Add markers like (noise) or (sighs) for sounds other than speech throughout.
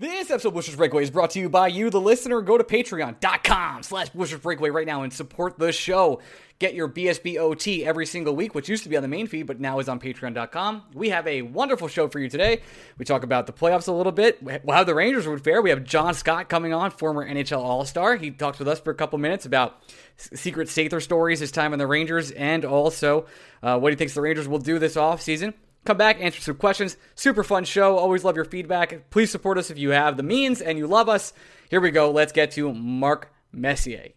This episode of Blueshirts Breakaway is brought to you by you, the listener. Go to patreon.com slash Blueshirts Breakaway right now and support the show. Get your BSBOT every single week, which used to be on the main feed, but now is on patreon.com. We have a wonderful show for you today. We talk about the playoffs a little bit, how the Rangers would fare. We have John Scott coming on, former NHL All Star. He talks with us for a couple minutes about secret Sather stories, his time on the Rangers, and also uh, what he thinks the Rangers will do this offseason come back, answer some questions. Super fun show. Always love your feedback. Please support us if you have the means and you love us. Here we go. Let's get to Mark Messier.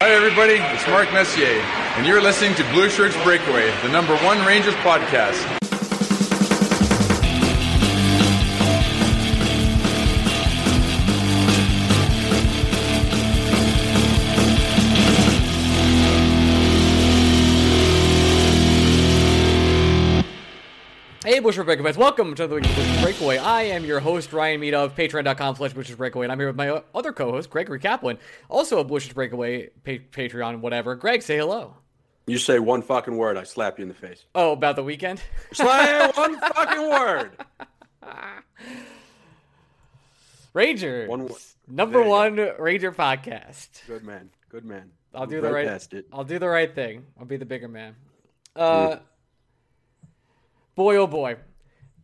Hi, everybody. It's Mark Messier, and you're listening to Blue Shirts Breakaway, the number one Rangers podcast. Hey, Bushwick Breakaway Welcome to the Bushwick Breakaway. I am your host, Ryan Mead of patreon.com slash Bushwick Breakaway, and I'm here with my other co-host, Gregory Kaplan, also a Bushwick Breakaway pa- Patreon, whatever. Greg, say hello. You say one fucking word, I slap you in the face. Oh, about the weekend? Say (laughs) one fucking word. Ranger. One, number one go. Ranger podcast. Good man. Good man. I'll do the right. I'll do the right thing. I'll be the bigger man. Uh, boy, oh boy.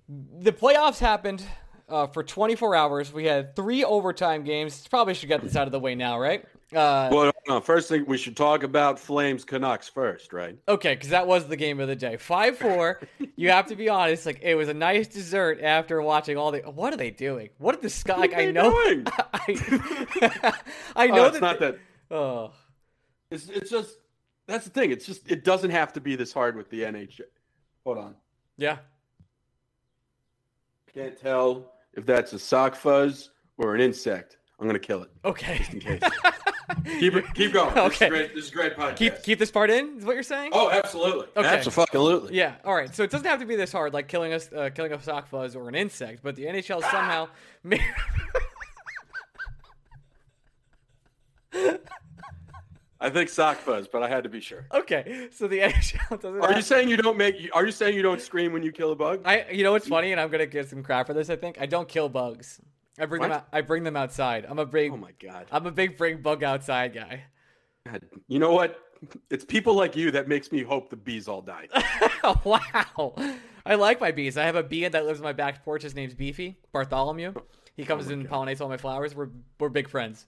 The playoffs happened uh, for 24 hours. We had three overtime games. Probably should get this out of the way now, right? Uh, well, no, first thing we should talk about Flames Canucks first, right? Okay, because that was the game of the day. Five four. (laughs) you have to be honest. Like it was a nice dessert after watching all the. What are they doing? What did the sky? Like I know. (laughs) I, (laughs) I know oh, it's that not they, that. Oh, it's it's just that's the thing. It's just it doesn't have to be this hard with the NHL. Hold on. Yeah. Can't tell if that's a sock fuzz or an insect. I'm gonna kill it. Okay. Just in case. (laughs) keep it, keep going. Okay. This is great. This is great podcast. Keep keep this part in. Is what you're saying? Oh, absolutely. Okay. Absolutely. Yeah. All right. So it doesn't have to be this hard, like killing us, uh, killing a sock fuzz or an insect, but the NHL somehow. (laughs) (laughs) I think sock fuzz, but I had to be sure. Okay, so the (laughs) NHL doesn't. Are you saying you don't make? Are you saying you don't scream when you kill a bug? I, you know what's funny, and I'm gonna get some crap for this. I think I don't kill bugs. I bring what? them. Out, I bring them outside. I'm a big. Oh my god. I'm a big bring bug outside guy. God, you know what? It's people like you that makes me hope the bees all die. (laughs) wow. I like my bees. I have a bee that lives on my back porch. His name's Beefy Bartholomew. He comes oh in and pollinates all my flowers. We're we're big friends.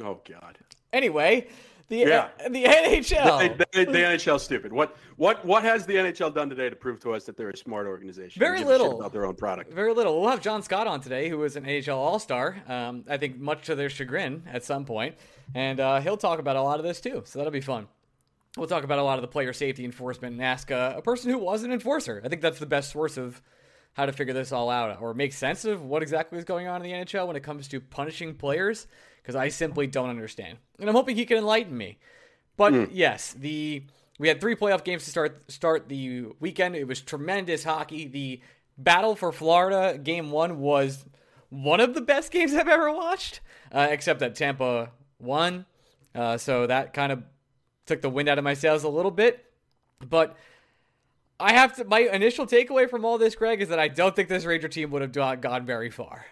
Oh God. Anyway, the yeah. the NHL. The, the, the, NHL stupid. What what what has the NHL done today to prove to us that they're a smart organization? Very little about their own product. Very little. We'll have John Scott on today, who is an NHL All Star. Um, I think much to their chagrin at some point, and uh, he'll talk about a lot of this too. So that'll be fun. We'll talk about a lot of the player safety enforcement and ask uh, a person who was an enforcer. I think that's the best source of how to figure this all out or make sense of what exactly is going on in the NHL when it comes to punishing players because I simply don't understand. And I'm hoping he can enlighten me. But mm. yes, the we had three playoff games to start start the weekend. It was tremendous hockey. The battle for Florida game one was one of the best games I've ever watched, uh, except that Tampa won. Uh, so that kind of took the wind out of my sails a little bit. But I have to. My initial takeaway from all this, Greg, is that I don't think this Ranger team would have gone very far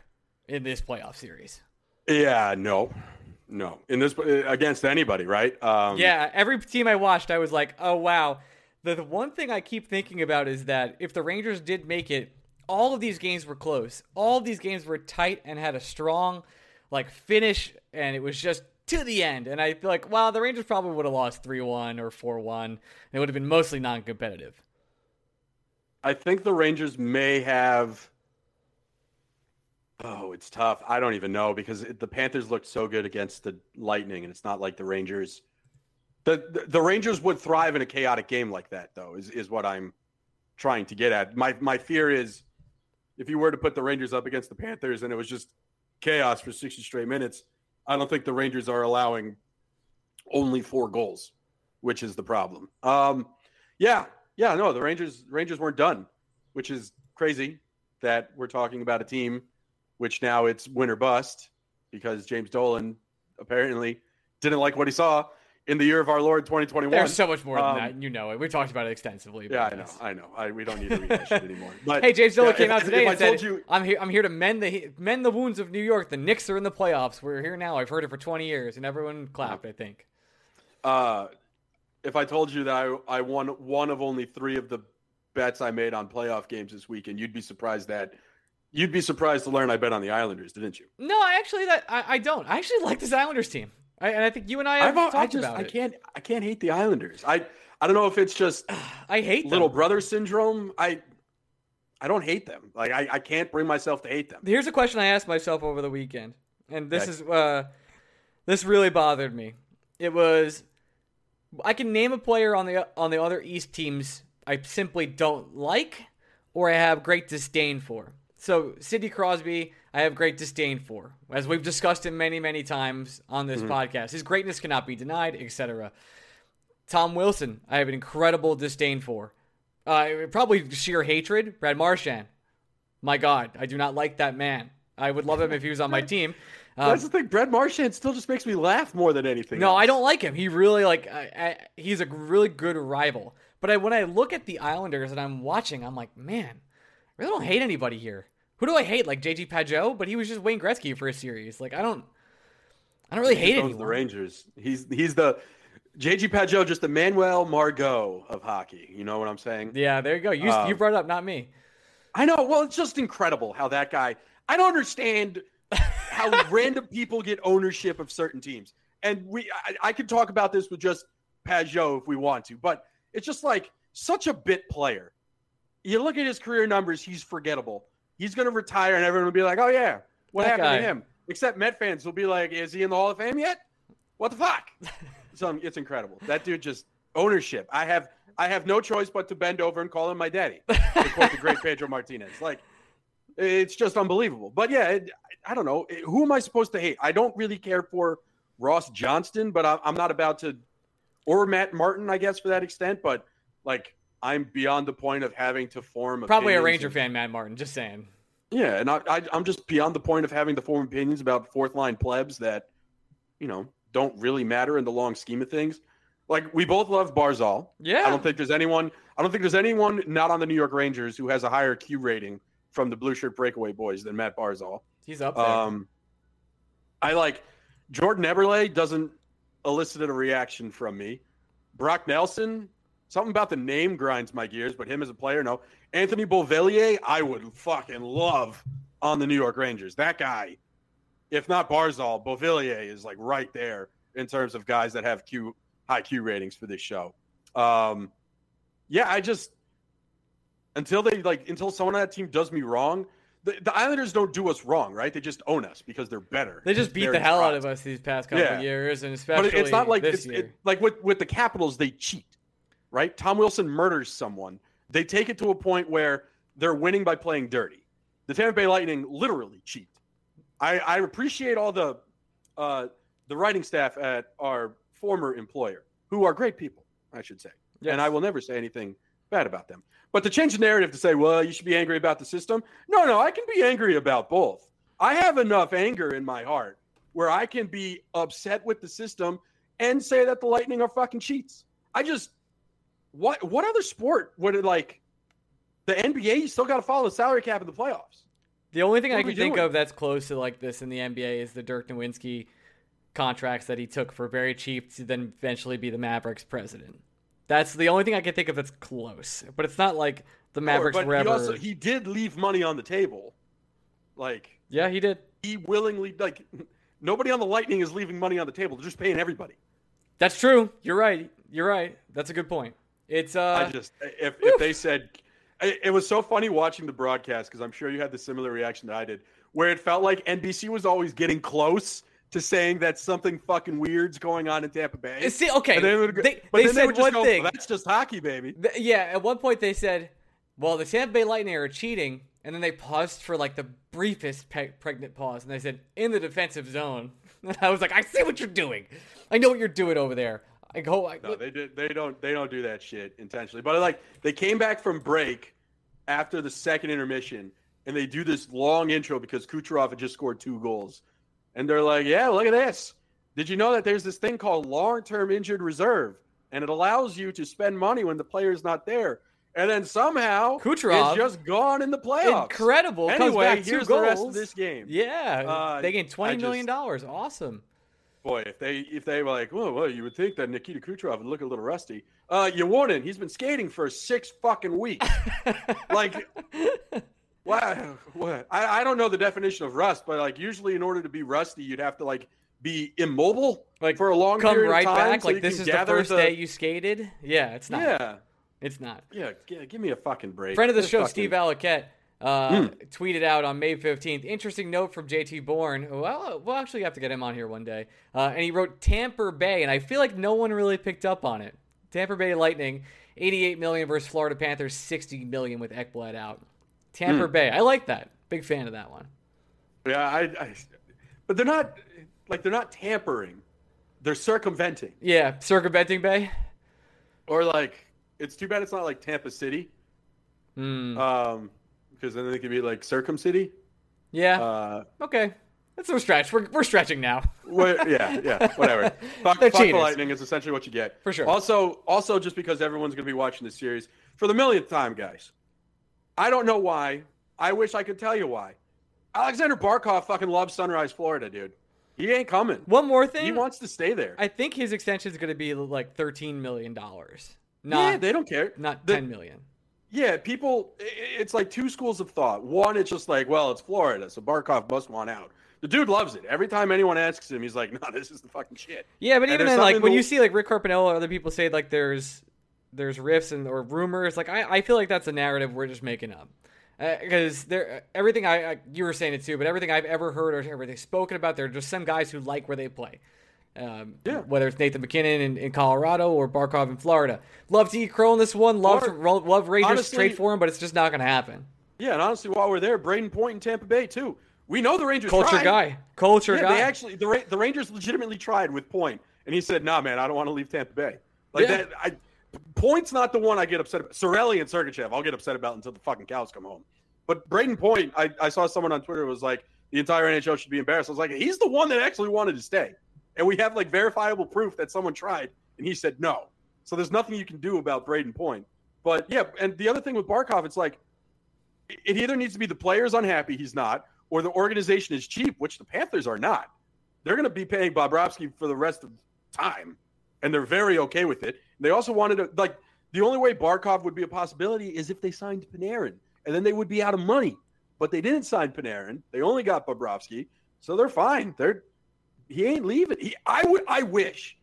in this playoff series. Yeah, no, no. In this against anybody, right? Um, yeah, every team I watched, I was like, oh wow. The, the one thing I keep thinking about is that if the Rangers did make it, all of these games were close. All of these games were tight and had a strong, like finish, and it was just to the end. And I feel like, wow, the Rangers probably would have lost three one or four one. It would have been mostly non-competitive. I think the Rangers may have Oh, it's tough. I don't even know because the Panthers looked so good against the Lightning, and it's not like the Rangers. The, the, the Rangers would thrive in a chaotic game like that, though. Is is what I'm trying to get at. My my fear is if you were to put the Rangers up against the Panthers and it was just chaos for 60 straight minutes, I don't think the Rangers are allowing only four goals, which is the problem. Um, yeah, yeah, no, the Rangers Rangers weren't done, which is crazy that we're talking about a team which now it's winter bust because James Dolan apparently didn't like what he saw in the year of our Lord 2021. There's so much more than Um, that. You know it. We talked about it extensively. Yeah, I know. I know. I, we don't need to rehash it anymore. (laughs) But Hey, James Dolan yeah, came out today and I said, you, "I'm here. I'm here to mend the mend the wounds of New York. The Knicks are in the playoffs. We're here now. I've heard it for 20 years, and everyone clapped. I think. uh, if I told you that I, I won one of only three of the bets I made on playoff games this weekend, you'd be surprised that you'd be surprised to learn I bet on the Islanders, didn't you? No, I actually that I, I don't. I actually (laughs) like this Islanders team, I, and I think you and I have I've, talked I just about I it. can't I can't hate the Islanders. I I don't know if it's just (sighs) I hate little them. brother syndrome. I I don't hate them. Like I, I can't bring myself to hate them. Here's a question I asked myself over the weekend, and this Okay. is uh, this really bothered me. It was I can name a player on the on the other East teams I simply don't like, or I have great disdain for. So Sidney Crosby, I have great disdain for, as we've discussed him many many times on this podcast. His greatness cannot be denied, etc. Tom Wilson, I have an incredible disdain for. Uh, probably sheer hatred. Brad Marchand, my God, I do not like that man. I would love him if he was on my (laughs) team. Um, That's the thing. Brad Marchand still just makes me laugh more than anything. no, else. I don't like him. He really like I, I, he's a really good rival. But I, when I look at the Islanders and I'm watching, I'm like, man, really don't hate anybody here. Who do I hate? Like JG Pageau, but he was just Wayne Gretzky for a series. Like I don't, I don't really He hate anyone. the Rangers. He's he's the JG Pageau, just the Manuel Margot of hockey. You know what I'm saying? Yeah, there you go. You Um, you brought it up, not me. I know. Well, it's just incredible how that guy. I don't understand (laughs) how random people get ownership of certain teams. And we, I, I could talk about this with just Pageau if we want to, but it's just like such a bit player. You look at his career numbers; he's forgettable. He's going to retire, and everyone will be like, "Oh yeah, what That happened guy. to him?" Except Met fans will be like, "Is he in the Hall of Fame yet? What the fuck?" (laughs) so it's incredible. That dude just ownership. I have I have no choice but to bend over and call him my daddy. To quote the great (laughs) Pedro Martinez. Like it's just unbelievable. But yeah, it, I don't know. Who am I supposed to hate? I don't really care for Ross Johnston, but I, I'm not about to, or Matt Martin, I guess, for that extent. But like, I'm beyond the point of having to form Probably a Ranger and- fan, Matt Martin. Just saying. Yeah, and I, I, I'm just beyond the point of having to form opinions about fourth line plebs that, you know, don't really matter in the long scheme of things. Like we both love Barzal. Yeah. I don't think there's anyone. I don't think there's anyone not on the New York Rangers who has a higher Q rating from the Blue Shirt Breakaway boys than Matt Barzal. He's up there. Um, I like Jordan Eberle doesn't elicit a reaction from me. Brock Nelson, something about the name grinds my gears, but him as a player, no. Anthony Beauvillier, I would fucking love on the New York Rangers. That guy, if not Barzal, Beauvillier is like right there in terms of guys that have Q high Q ratings for this show. Um, yeah, I just until they like until someone on that team does me wrong. The, the Islanders don't do us wrong, right? They just own us because they're better. they just beat the hell out of us these past couple Yeah. of years, and especially it- it's not like this it's year. it, like with with the Capitals, they cheat, right? Tom Wilson murders someone. They take it to a point where they're winning by playing dirty. The Tampa Bay Lightning literally cheat. I, I appreciate all the uh, the writing staff at our former employer, who are great people, I should say, Yes. and I will never say anything bad about them. But to change the narrative to say, well, you should be angry about the system. No, no, I can be angry about both. I have enough anger in my heart where I can be upset with the system and say that the Lightning are fucking cheats. I just what what other sport would it like the NBA? You still got to follow the salary cap in the playoffs. The only thing What I can think doing? of that's close to like this in the NBA is the Dirk Nowitzki contracts that he took for very cheap to then eventually be the Mavericks president. That's the only thing I can think of that's close. But it's not like the Mavericks but were he also he did leave money on the table. Like yeah, he did. he willingly like (laughs) nobody on the Lightning is leaving money on the table. They're just paying everybody. That's true. You're right. You're right. That's a good point. It's uh I just if if they said it, it was so funny watching the broadcast because I'm sure you had the similar reaction that I did, where it felt like NBC was always getting close to saying that something fucking weird's going on in Tampa Bay. see okay. It would they but they said would just one go, thing. "Well, that's just hockey, baby. Th- yeah, at one point they said, "Well, the Tampa Bay Lightning are cheating," and then they paused for like the briefest pe- pregnant pause, and they said, "In the defensive zone." (laughs) And I was like, "I see what you're doing. I know what you're doing over there." (laughs) I go, I, No, they did. They don't. They don't do that shit intentionally. But like, they came back from break after the second intermission, and they do this long intro because Kucherov had just scored two goals, and they're like, "Yeah, look at this. Did you know that there's this thing called long-term injured reserve, and it allows you to spend money when the player's not there, and then somehow Kucherov is just gone in the playoffs. Incredible. Comes Anyway, here's the rest of this game. Yeah, Uh, they gained twenty just- million dollars. Awesome. Boy, if they if they were like, well, well, you would think that Nikita Kucherov would look a little rusty. Uh, you wouldn't. He's been skating for six fucking weeks. (laughs) like, wow, what? I, I don't know the definition of rust, but like usually in order to be rusty, you'd have to like be immobile Like, for a long Come period right of time. back. so like this is the first day you skated. Yeah, it's not. Yeah, It's not. yeah, g- Give me a fucking break. Friend of the This show, fucking- Steve Valiquette, uh, Hmm. tweeted out on May 15th. Interesting note from JT Brown. Well, we'll actually have to get him on here one day. Uh, and he wrote Tampa Bay, and I feel like no one really picked up on it. Tampa Bay Lightning, 88 million versus Florida Panthers, 60 million with Ekblad out. Tampa Hmm. Bay, I like that. Big fan of that one. Yeah, I, I, but they're not like they're not tampering. They're circumventing, Yeah, circumventing Bay. or like it's too bad it's not like Tampa City, Hmm. um, because then they could be like Circum City. yeah. Uh, okay. That's no stretch. We're, we're stretching now. Yeah, yeah, whatever. (laughs) Fuck, fuck the lightning is essentially what you get For sure. Also, also just because everyone's going to be watching this series for the millionth time, guys. I don't know why. I wish I could tell you why. Alexander Barkov fucking loves Sunrise, Florida, dude. He ain't coming. One more thing. He wants to stay there. I think his extension is going to be like thirteen million dollars, yeah, they don't care. not The- ten million. Yeah, people. It's like two schools of thought. One, it's just like, well, it's Florida, so Barkov must want out. The dude loves it. Every time anyone asks him, he's like, (laughs) "No, this is the fucking shit." Yeah, but And even then, like when to- you see like Rick Carpiniello or other people say like there's there's riffs and or rumors, like I, I feel like that's a narrative we're just making up. Uh, because there, everything I, I you were saying it too, but everything I've ever heard or everything spoken about, there are just some guys who like where they play. Um, Yeah. Whether it's Nathan MacKinnon in, in Colorado or Barkov in Florida, love to eat crow in this one. Love to, love Rangers honestly- trade for him, but it's just not going to happen. Yeah, and honestly, while we're there, Brayden Point in Tampa Bay too. We know the Rangers Culture tried. guy, culture Yeah, guy. they actually the Ra- the Rangers legitimately tried with Point, and he said, "Nah, man, I don't want to leave Tampa Bay." Like Yeah. that, I Point's not the one I get upset about. Cirelli and Sergachev, I'll get upset about until the fucking cows come home. But Brayden Point, I, I saw someone on Twitter was like, the entire NHL should be embarrassed. I was like, he's the one that actually wanted to stay, and we have like verifiable proof that someone tried, and he said no. So there's nothing you can do about Brayden Point. But yeah, and the other thing with Barkov, it's like it either needs to be the player's unhappy he's not, or the organization is cheap, which the Panthers are not. They're going to be paying Bobrovsky for the rest of time, and they're very okay with it. They also wanted to like the only way Barkov would be a possibility is if they signed Panarin, and then they would be out of money. But they didn't sign Panarin; they only got Bobrovsky, so they're fine. They're he ain't leaving. He, I would, I wish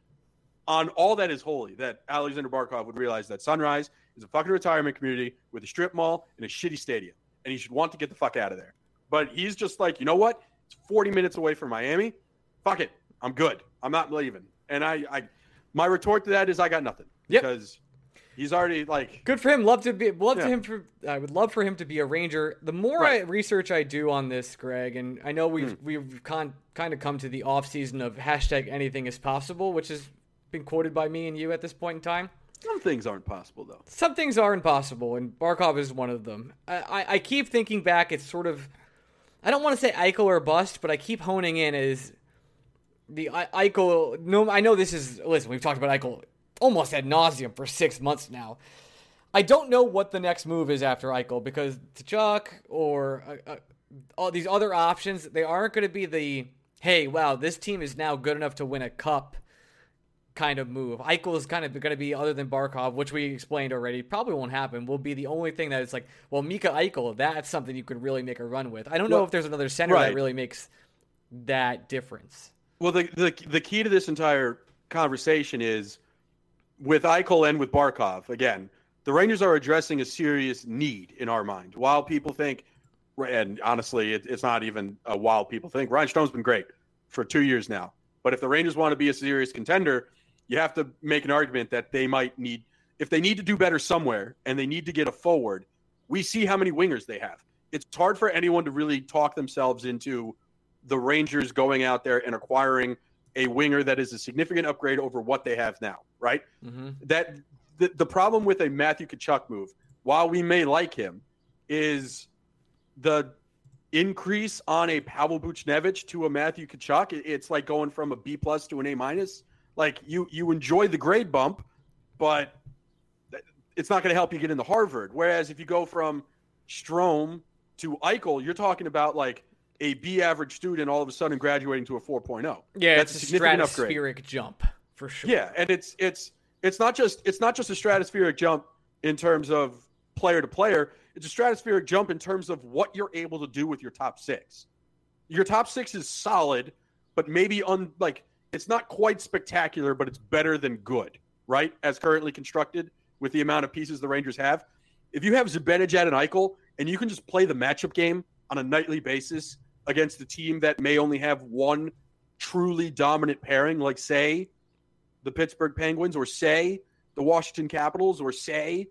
on all that is holy that Alexander Barkov would realize that Sunrise is a fucking retirement community with a strip mall and a shitty stadium, and he should want to get the fuck out of there. But he's just like, you know what? It's 40 minutes away from Miami. Fuck it, I'm good. I'm not leaving. And I, I my retort to that is I got nothing Yep. because he's already like, Good for him. Love to be. Love to him for. I would love for him to be a Ranger. The more Right. I, research I do on this, Greg, and I know we've Hmm. we've con, kind of come to the off season of hashtag anything is possible, which has been quoted by me and you at this point in time. some things aren't possible though. Some things are impossible, and Barkov is one of them. I, I, I keep thinking back. It's sort of. I don't want to say Eichel or bust, but I keep honing in as the I- Eichel. No, I know this is. Listen, we've talked about Eichel almost ad nauseum for six months now. I don't know what the next move is after Eichel because Tkachuk or uh, uh, all these other options, they aren't going to be the hey, wow, this team is now good enough to win a cup kind of move. Eichel is kind of going to be, other than Barkov, which we explained already, probably won't happen, will be the only thing that is like, well, Mika Eichel, that's something you could really make a run with. I don't know Well, if there's another center that really makes that difference. Well, the, the the key to this entire conversation is with Eichel and with Barkov. Again, the Rangers are addressing a serious need in our mind. While people think, and honestly, it, it's not even a while people think. Ryan Strome's been great for two years now. But if the Rangers want to be a serious contender, you have to make an argument that they might need, if they need to do better somewhere and they need to get a forward, we see how many wingers they have. It's hard for anyone to really talk themselves into the Rangers going out there and acquiring a winger that is a significant upgrade over what they have now, right? Mm-hmm. That the, the problem with a Matthew Tkachuk move, while we may like him, is the increase on a Pavel Buchnevich to a Matthew Tkachuk. It's like going from a B plus to an A minus. Like you you enjoy the grade bump, but it's not going to help you get into Harvard. Whereas if you go from Strome to Eichel, you're talking about like a B average student all of a sudden graduating to a 4.0. Yeah, That's it's a, a stratospheric upgrade. jump for sure. Yeah, and it's it's it's not just it's not just a stratospheric jump in terms of player to player. It's a stratospheric jump in terms of what you're able to do with your top six. Your top six is solid, but maybe on like it's not quite spectacular, but it's better than good, right? As currently constructed with the amount of pieces the Rangers have. If you have Zibanejad and Eichel, and you can just play the matchup game on a nightly basis against a team that may only have one truly dominant pairing, like say the Pittsburgh Penguins, or say the Washington Capitals, or say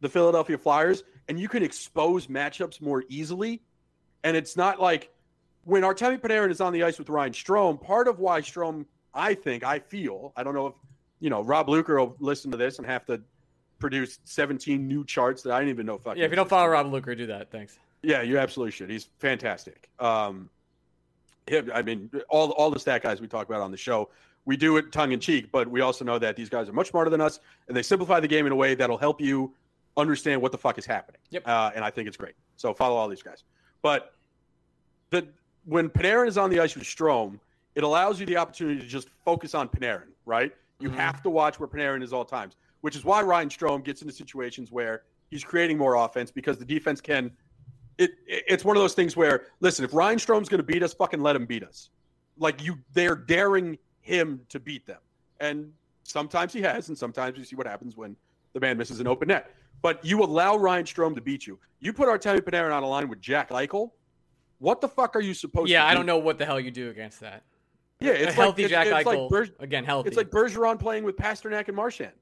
the Philadelphia Flyers, and you can expose matchups more easily. And it's not like when Artemi Panarin is on the ice with Ryan Strome, part of why Strome, I think, I feel, I don't know if, you know, Rob Luker will listen to this and have to produce 17 new charts that I didn't even know. Fucking yeah, if you don't follow Rob Luker, do that. Thanks. Yeah, you absolutely should. He's fantastic. Um, him, I mean, all all the stat guys we talk about on the show, we do it tongue in cheek, but we also know that these guys are much smarter than us, and they simplify the game in a way that'll help you understand what the fuck is happening. Yep. Uh, and I think it's great. So follow all these guys. But the when Panarin is on the ice with Strome, it allows you the opportunity to just focus on Panarin, right? You mm-hmm. have to watch where Panarin is all times which is why Ryan Strome gets into situations where he's creating more offense because the defense can. It, it's one of those things where listen, if Ryan Strome's going to beat us, fucking let him beat us. Like you, they're daring him to beat them, and sometimes he has, and sometimes you see what happens when the man misses an open net. But you allow Ryan Strome to beat you. You put Artemi Panarin on a line with Jack Eichel. What the fuck are you supposed yeah, to? Yeah, I don't know what the hell you do against that. Yeah, it's a healthy like, Jack it's, it's Eichel. Like Ber- again, healthy. It's like Bergeron playing with Pastrnak and Marchand.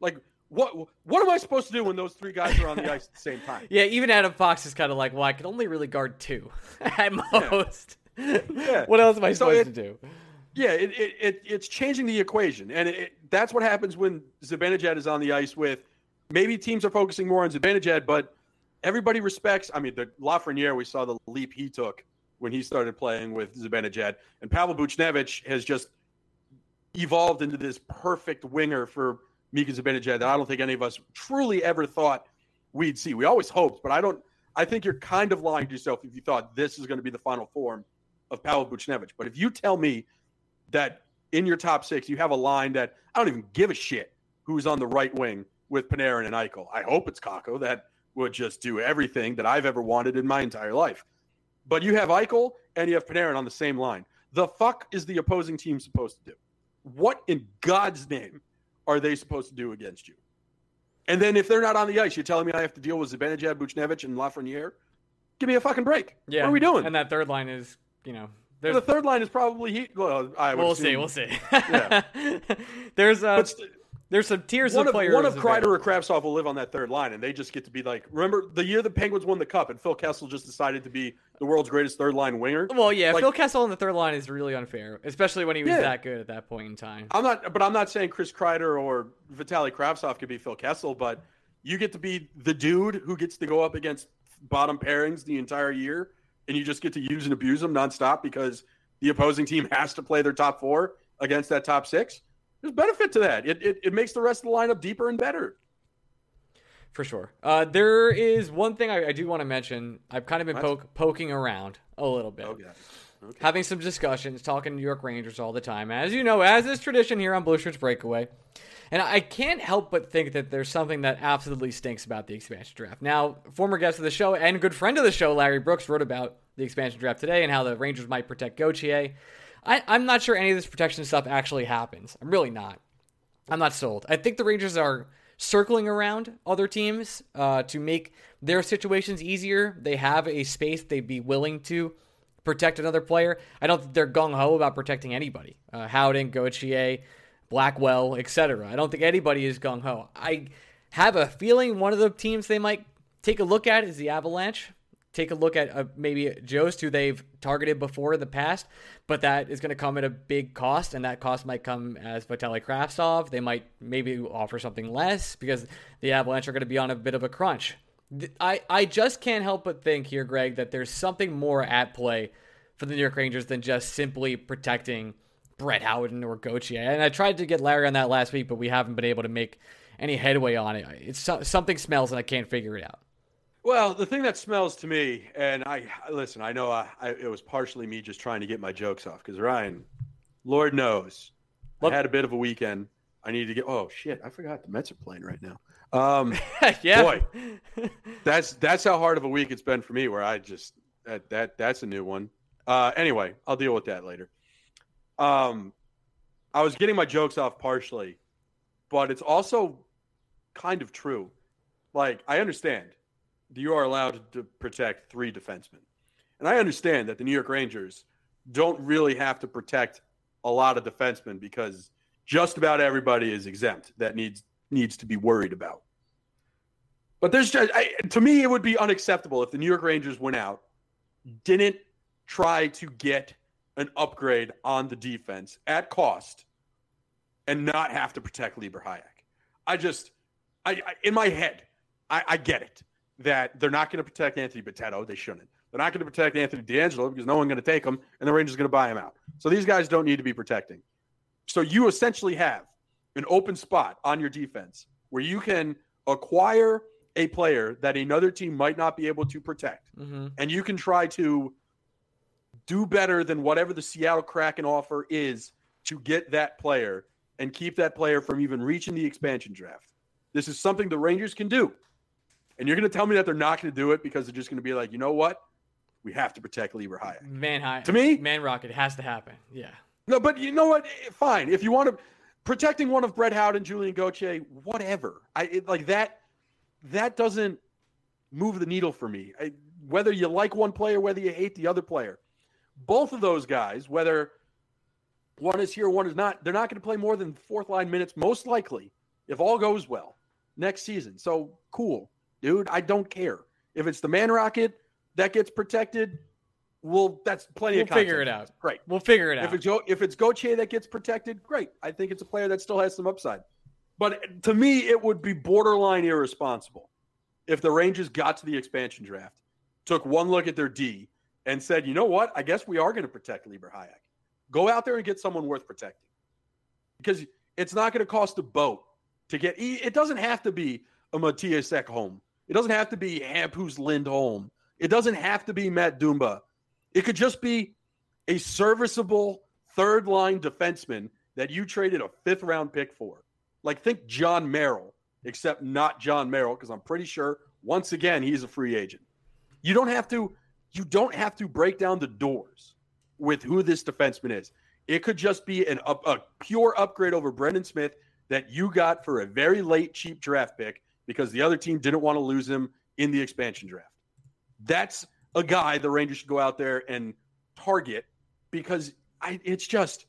Like what what am I supposed to do when those three guys are on the ice at the same time? (laughs) Yeah, even Adam Fox is kind of like, well, I can only really guard two (laughs) at most. Yeah. yeah. (laughs) what else am I supposed it, to do? Yeah, it, it, it, it's changing the equation, and it, that's what happens when Zibanejad is on the ice. With maybe teams are focusing more on Zibanejad, but everybody respects. I mean, the Lafreniere, we saw the leap he took when he started playing with Zibanejad, and Pavel Buchnevich has just evolved into this perfect winger for Mika Zibanejad that I don't think any of us truly ever thought we'd see. We always hoped, but I don't. I think you're kind of lying to yourself if you thought this is going to be the final form of Pavel Buchnevich. But if you tell me that in your top six you have a line that I don't even give a shit who's on the right wing with Panarin and Eichel, I hope it's Kakko that would just do everything that I've ever wanted in my entire life. But you have Eichel and you have Panarin on the same line. The fuck is the opposing team supposed to do? What in God's name are they supposed to do against you? And then if they're not on the ice, you're telling me I have to deal with Zibanejad, Buchnevich, and Lafreniere? Give me a fucking break. Yeah. What are we doing? And that third line is, you know, the third line is probably he. Well, I we'll assume, see. We'll see. Yeah. (laughs) there's uh, st- there's some tiers one of, players. One of Kreider or Kravtsov will live on that third line, and they just get to be like. Remember the year the Penguins won the cup, and Phil Kessel just decided to be the world's greatest third line winger. Well, yeah, like, Phil Kessel on the third line is really unfair, especially when he was yeah. that good at that point in time. I'm not, but I'm not saying Chris Kreider or Vitaly Kravtsov could be Phil Kessel, but you get to be the dude who gets to go up against bottom pairings the entire year, and you just get to use and abuse them nonstop because the opposing team (laughs) has to play their top four against that top six. There's benefit to that. It, it, it makes the rest of the lineup deeper and better for sure. Uh, there is one thing I, I do want to mention. I've kind of been poke, poking around a little bit. Okay. Okay. Having some discussions, talking to New York Rangers all the time. As you know, as is tradition here on Blue Shirts Breakaway. And I can't help but think that there's something that absolutely stinks about the expansion draft. Now, former guest of the show and good friend of the show, Larry Brooks, wrote about the expansion draft today and how the Rangers might protect Gauthier. I, I'm not sure any of this protection stuff actually happens. I'm really not. I'm not sold. I think the Rangers are circling around other teams uh, to make their situations easier. They have a space they'd be willing to protect another player. I don't think they're gung ho about protecting anybody. Uh, Howden, Gauthier, Blackwell, etc. I don't think anybody is gung ho. I have a feeling one of the teams they might take a look at is the Avalanche take a look at uh, maybe Jost, who they've targeted before in the past, but that is going to come at a big cost, and that cost might come as Vitaly Kravtsov. They might maybe offer something less because the Avalanche are going to be on a bit of a crunch. I, I just can't help but think here, Greg, that there's something more at play for the New York Rangers than just simply protecting Brett Howden or Gauthier. And I tried to get Larry on that last week, but we haven't been able to make any headway on it. It's something smells and I can't figure it out. Well, the thing that smells to me, and I listen, I know I, I, it was partially me just trying to get my jokes off because Ryan, Lord knows, I had a bit of a weekend. I need to get. Oh shit, I forgot the Mets are playing right now. Um, (laughs) yeah, boy, that's that's how hard of a week it's been for me. Where I just that that that's a new one. Uh, anyway, I'll deal with that later. Um, I was getting my jokes off partially, but it's also kind of true. Like I understand you are allowed to protect three defensemen, and I understand that the New York Rangers don't really have to protect a lot of defensemen because just about everybody is exempt that needs needs to be worried about. But there's just I, to me, it would be unacceptable if the New York Rangers went out, didn't try to get an upgrade on the defense at cost, and not have to protect Libor Hajek. I just, I, I in my head, I, I get it that they're not going to protect Anthony Bitetto. They shouldn't. They're not going to protect Anthony DeAngelo because no one's going to take him, and the Rangers are going to buy him out. So these guys don't need to be protecting. So you essentially have an open spot on your defense where you can acquire a player that another team might not be able to protect, mm-hmm. and you can try to do better than whatever the Seattle Kraken offer is to get that player and keep that player from even reaching the expansion draft. This is something the Rangers can do. And you're going to tell me that they're not going to do it because they're just going to be like, you know what? We have to protect Libor Hajek. Man high. To me, man rocket has to happen. Yeah. No, but you know what? Eh, fine. If you want to protecting one of Brett Howden, Julien Gauthier, whatever. I it, like that. That doesn't move the needle for me. I, whether you like one player, whether you hate the other player, both of those guys, whether one is here, one is not, they're not going to play more than fourth line minutes, most likely, if all goes well next season. So cool, dude. I don't care if it's the Man Rocket that gets protected. Well, that's plenty of we'll of content. figure it out. Great. We'll figure it out. If it's if it's Gauthier that gets protected, great. I think it's a player that still has some upside. But to me, it would be borderline irresponsible if the Rangers got to the expansion draft, took one look at their D, and said, you know what? I guess we are going to protect Libor Hajek. Go out there and get someone worth protecting. Because it's not going to cost a boat to get it doesn't have to be a Mattias Ekholm. It doesn't have to be Hampus Lindholm. It doesn't have to be Matt Dumba. It could just be a serviceable third line defenseman that you traded a fifth round pick for. Like think Jon Merrill, except not Jon Merrill, because I'm pretty sure once again he's a free agent. You don't have to you don't have to break down the doors with who this defenseman is. It could just be an a, a pure upgrade over Brendan Smith that you got for a very late cheap draft pick because the other team didn't want to lose him in the expansion draft. That's a guy the Rangers should go out there and target because I, it's just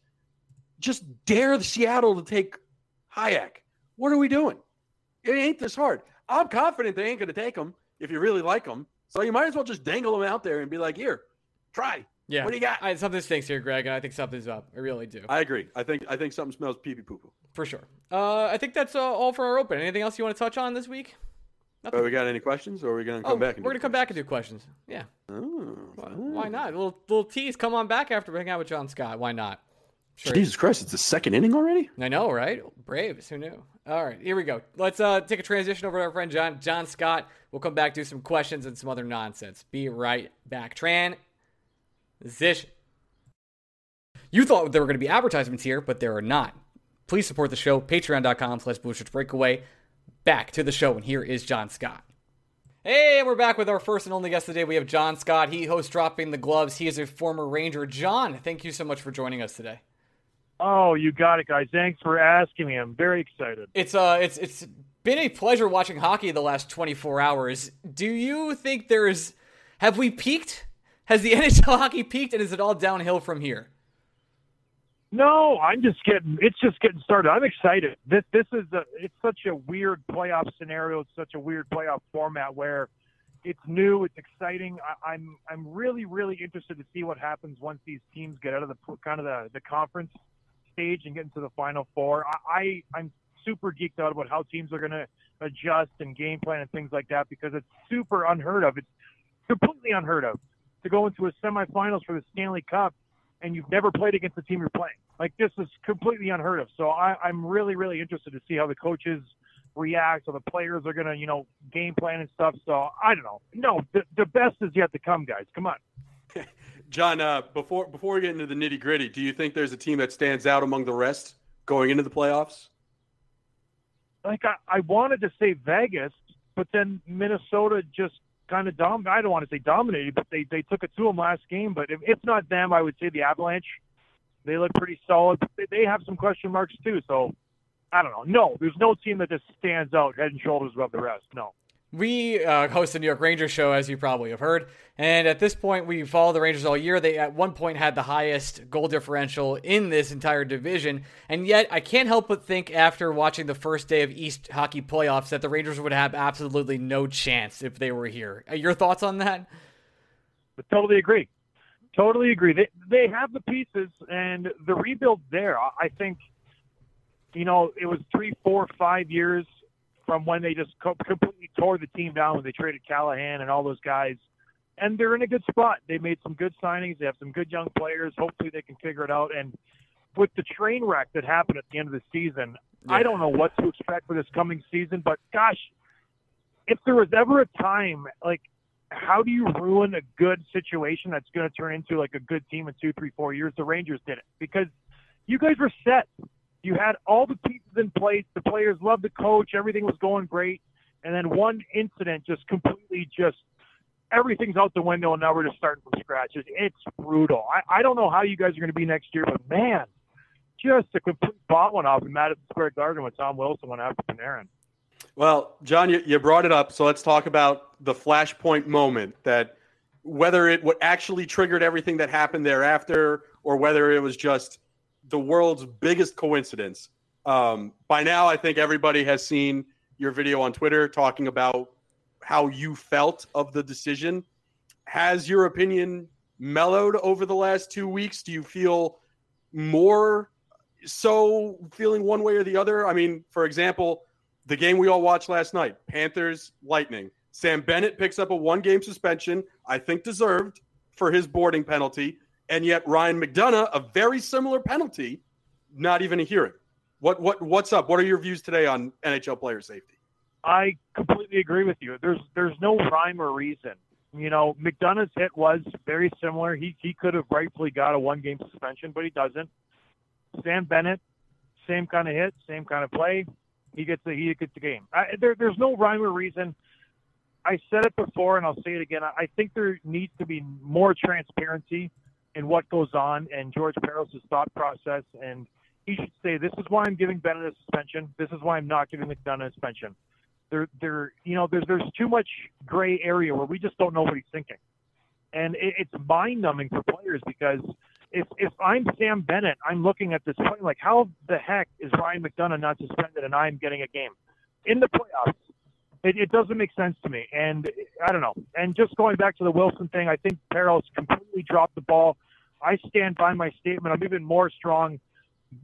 just dare the Seattle to take Hajek. What are we doing? It ain't this hard. I'm confident they ain't going to take him if you really like him. So you might as well just dangle him out there and be like, here, try. Yeah. What do you got? I, something stinks here, Greg, and I think something's up. I really do. I agree. I think I think something smells pee pee poo poo. For sure. Uh, I think that's uh, all for our open. Anything else you want to touch on this week? Uh, we got any questions, or are we going to come back oh, back? we're going to come back and do questions. Yeah. Oh, why not? A little little tease. Come on back after we hang out with John Scott. Why not? Sure. Jesus Christ! It's the second inning already. I know, right? Braves. Who knew? All right, here we go. Let's uh, take a transition over to our friend John John Scott. We'll come back do some questions and some other nonsense. Be right back. Transition. You thought there were going to be advertisements here, but there are not. Please support the show. Patreon.com slash Breakaway. Back to the show, and here is John Scott. Hey, we're back with our first and only guest today. We have John Scott. He hosts Dropping the Gloves. He is a former Ranger. John, thank you so much for joining us today. Oh, you got it, guys. Thanks for asking me. I'm very excited. It's uh, it's it's been a pleasure watching hockey the last 24 hours. Do you think there is? Have we peaked? Has the (laughs) NHL hockey peaked, and is it all downhill from here? No, I'm just getting. It's just getting started. I'm excited. This this is a. It's such a weird playoff scenario. It's such a weird playoff format where it's new. It's exciting. I, I'm I'm really really interested to see what happens once these teams get out of the kind of the the conference stage and get into the final four. I, I I'm super geeked out about how teams are gonna adjust and game plan and things like that because it's super unheard of. It's completely unheard of to go into a semifinals for the Stanley Cup and you've never played against the team you're playing. Like this is completely unheard of. So I, I'm really, really interested to see how the coaches react, how the players are gonna, you know, game plan and stuff. So I don't know. No, the, the best is yet to come, guys. Come on. (laughs) John, uh, before before we get into the nitty gritty, do you think there's a team that stands out among the rest going into the playoffs? Like I, I wanted to say Vegas, but then Minnesota just kind of dom. I don't want to say dominated, but they they took it to them last game. But if, if not them, I would say the Avalanche. They look pretty solid. They, they have some question marks too. So I don't know. No, there's no team that just stands out head and shoulders above the rest. No. We uh, host the New York Rangers show, as you probably have heard. And at this point, we follow the Rangers all year. They at one point had the highest goal differential in this entire division. And yet, I can't help but think after watching the first day of East hockey playoffs that the Rangers would have absolutely no chance if they were here. Uh, your thoughts on that? I totally agree. Totally agree. They, they have the pieces, and the rebuild there. I think, you know, it was three, four, five years from when they just co- completely tore the team down when they traded Callahan and all those guys. And they're in a good spot. They made some good signings. They have some good young players. Hopefully, they can figure it out. And with the train wreck that happened at the end of the season, yeah. I don't know what to expect for this coming season. But gosh, if there was ever a time like how do you ruin a good situation that's going to turn into like a good team in two, three, four years? The Rangers did it because you guys were set. You had all the pieces in place. The players loved the coach. Everything was going great. And then one incident just completely just everything's out the window, and now we're just starting from scratch. It's, it's brutal. I, I don't know how you guys are going to be next year, but man, just a complete bot one off in Madison Square Garden with Tom Wilson went after Panarin. Well, John, you, you brought it up, so let's talk about the flashpoint moment that whether it what actually triggered everything that happened thereafter, or whether it was just the world's biggest coincidence. Um, by now, I think everybody has seen your video on Twitter talking about how you felt of the decision. Has your opinion mellowed over the last two weeks? Do you feel more so feeling one way or the other? I mean, for example, the game we all watched last night Panthers Lightning. Sam Bennett picks up a one game suspension, I think deserved, for his boarding penalty and yet Ryan McDonagh, a very similar penalty, not even a hearing. What what what's up? What are your views today on NHL player safety? I completely agree with you. There's there's no rhyme or reason. You know, McDonagh's hit was very similar. He he could have rightfully got a one game suspension, but he doesn't. Sam Bennett, same kind of hit, same kind of play. He gets the he gets the game. I, there there's no rhyme or reason. I said it before, and I'll say it again. I think there needs to be more transparency and what goes on and George Parros' thought process. And he should say, this is why I'm giving Bennett a suspension. This is why I'm not giving McDonagh a suspension. There, there, you know, there's there's too much gray area where we just don't know what he's thinking, and it, it's mind numbing for players because if if I'm Sam Bennett, I'm looking at this point like, how the heck is Ryan McDonagh not suspended and I'm getting a game in the playoffs? It, it doesn't make sense to me. And I don't know. And just going back to the Wilson thing, I think Parros completely dropped the ball. I stand by my statement. I'm even more strong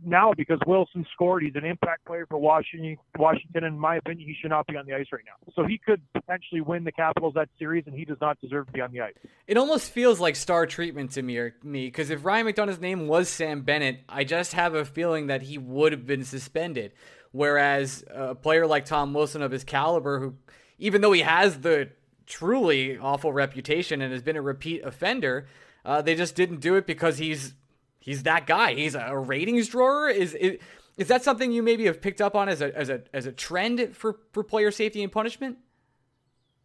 now because Wilson scored. He's an impact player for Washington. Washington, in my opinion, he should not be on the ice right now. So he could potentially win the Capitals that series, and he does not deserve to be on the ice. It almost feels like star treatment to me, because if Ryan McDonagh's name was Sam Bennett, I just have a feeling that he would have been suspended. Whereas a player like Tom Wilson of his caliber, who, even though he has the truly awful reputation and has been a repeat offender, uh, they just didn't do it because he's he's that guy. He's a ratings drawer. Is, is is that something you maybe have picked up on as a as a as a trend for for player safety and punishment?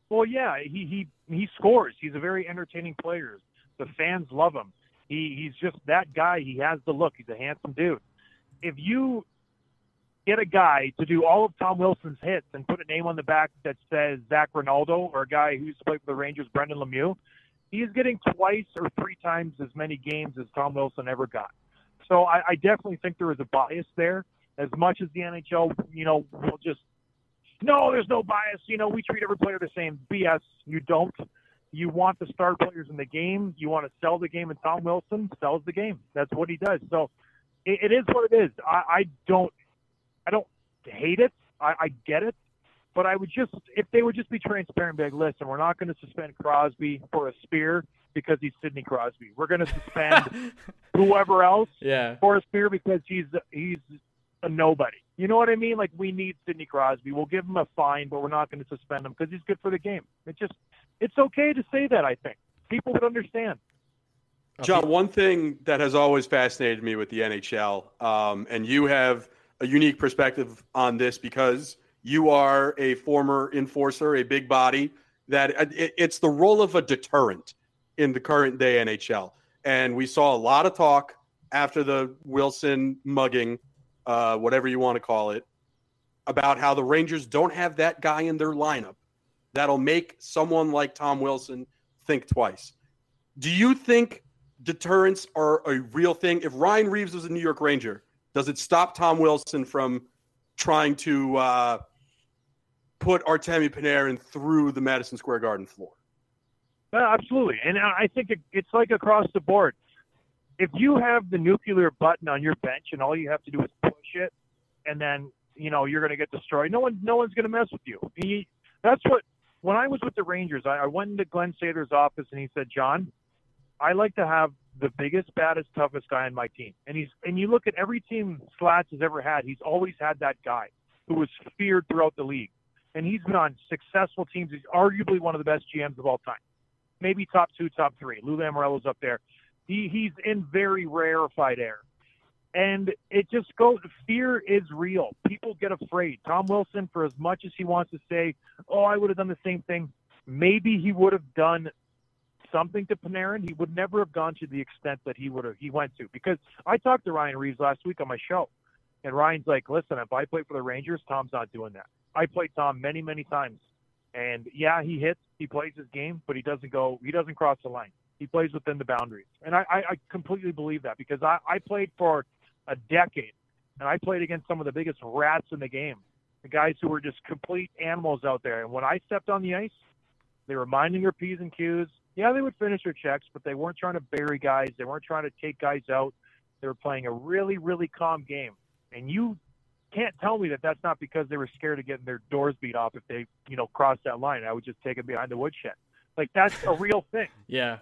Well, yeah, he he he scores. He's a very entertaining player. The fans love him. He he's just that guy. He has the look. He's a handsome dude. If you get a guy to do all of Tom Wilson's hits and put a name on the back that says Zac Rinaldo or a guy who's played for the Rangers, Brendan Lemieux, he's getting twice or three times as many games as Tom Wilson ever got. So I, I definitely think there is a bias there. As much as the NHL, you know, will just no, there's no bias. You know, we treat every player the same. BS. You don't. You want the star players in the game. You want to sell the game, and Tom Wilson sells the game. That's what he does. So it, it is what it is. I, I don't I don't hate it. I, I get it. But I would just, if they would just be transparent, be like, listen, we're not going to suspend Crosby for a spear because he's Sidney Crosby. We're going to suspend (laughs) whoever else yeah. for a spear because he's he's a nobody. You know what I mean? Like we need Sidney Crosby. We'll give him a fine, but we're not going to suspend him because he's good for the game. It's just, it's okay to say that. I think people would understand. John, one thing that has always fascinated me with the NHL, um, and you have a unique perspective on this because you are a former enforcer, a big body, that uh, it, it's the role of a deterrent in the current day NHL. And we saw a lot of talk after the Wilson mugging, uh, whatever you want to call it, about how the Rangers don't have that guy in their lineup that'll make someone like Tom Wilson think twice. Do you think deterrents are a real thing? If Ryan Reaves was a New York Ranger, does it stop Tom Wilson from trying to uh, put Artemi Panarin through the Madison Square Garden floor? Uh, absolutely, and I think it, it's like across the board. If you have the nuclear button on your bench and all you have to do is push it, and then you know you're going to get destroyed. No one, no one's going to mess with you. He, that's what. When I was with the Rangers, I, I went into Glen Sather's office and he said, "John, I like to have the biggest, baddest, toughest guy on my team." And he's and you look at every team Slats has ever had, he's always had that guy who was feared throughout the league, and he's been on successful teams. He's arguably one of the best GMs of all time maybe top two, top three. Lou Lamoriello's up there. He he's in very rarefied air. And it just goes fear is real. People get afraid. Tom Wilson, for as much as he wants to say, Oh, I would have done the same thing, maybe he would have done something to Panarin. He would never have gone to the extent that he would have he went to. Because I talked to Ryan Reaves last week on my show. And Ryan's like, Listen, if I play for the Rangers, Tom's not doing that. I played Tom many, many times. And yeah, he hits, he plays his game, but he doesn't go, he doesn't cross the line. He plays within the boundaries. And I, I, I completely believe that because I, I played for a decade and I played against some of the biggest rats in the game, the guys who were just complete animals out there. And when I stepped on the ice, they were minding their P's and Q's. Yeah, they would finish their checks, but they weren't trying to bury guys. They weren't trying to take guys out. They were playing a really, really calm game. And you can't tell me that that's not because they were scared of getting their doors beat off if they, you know, crossed that line. I would just take them behind the woodshed. Like that's a (laughs) real thing. Yeah.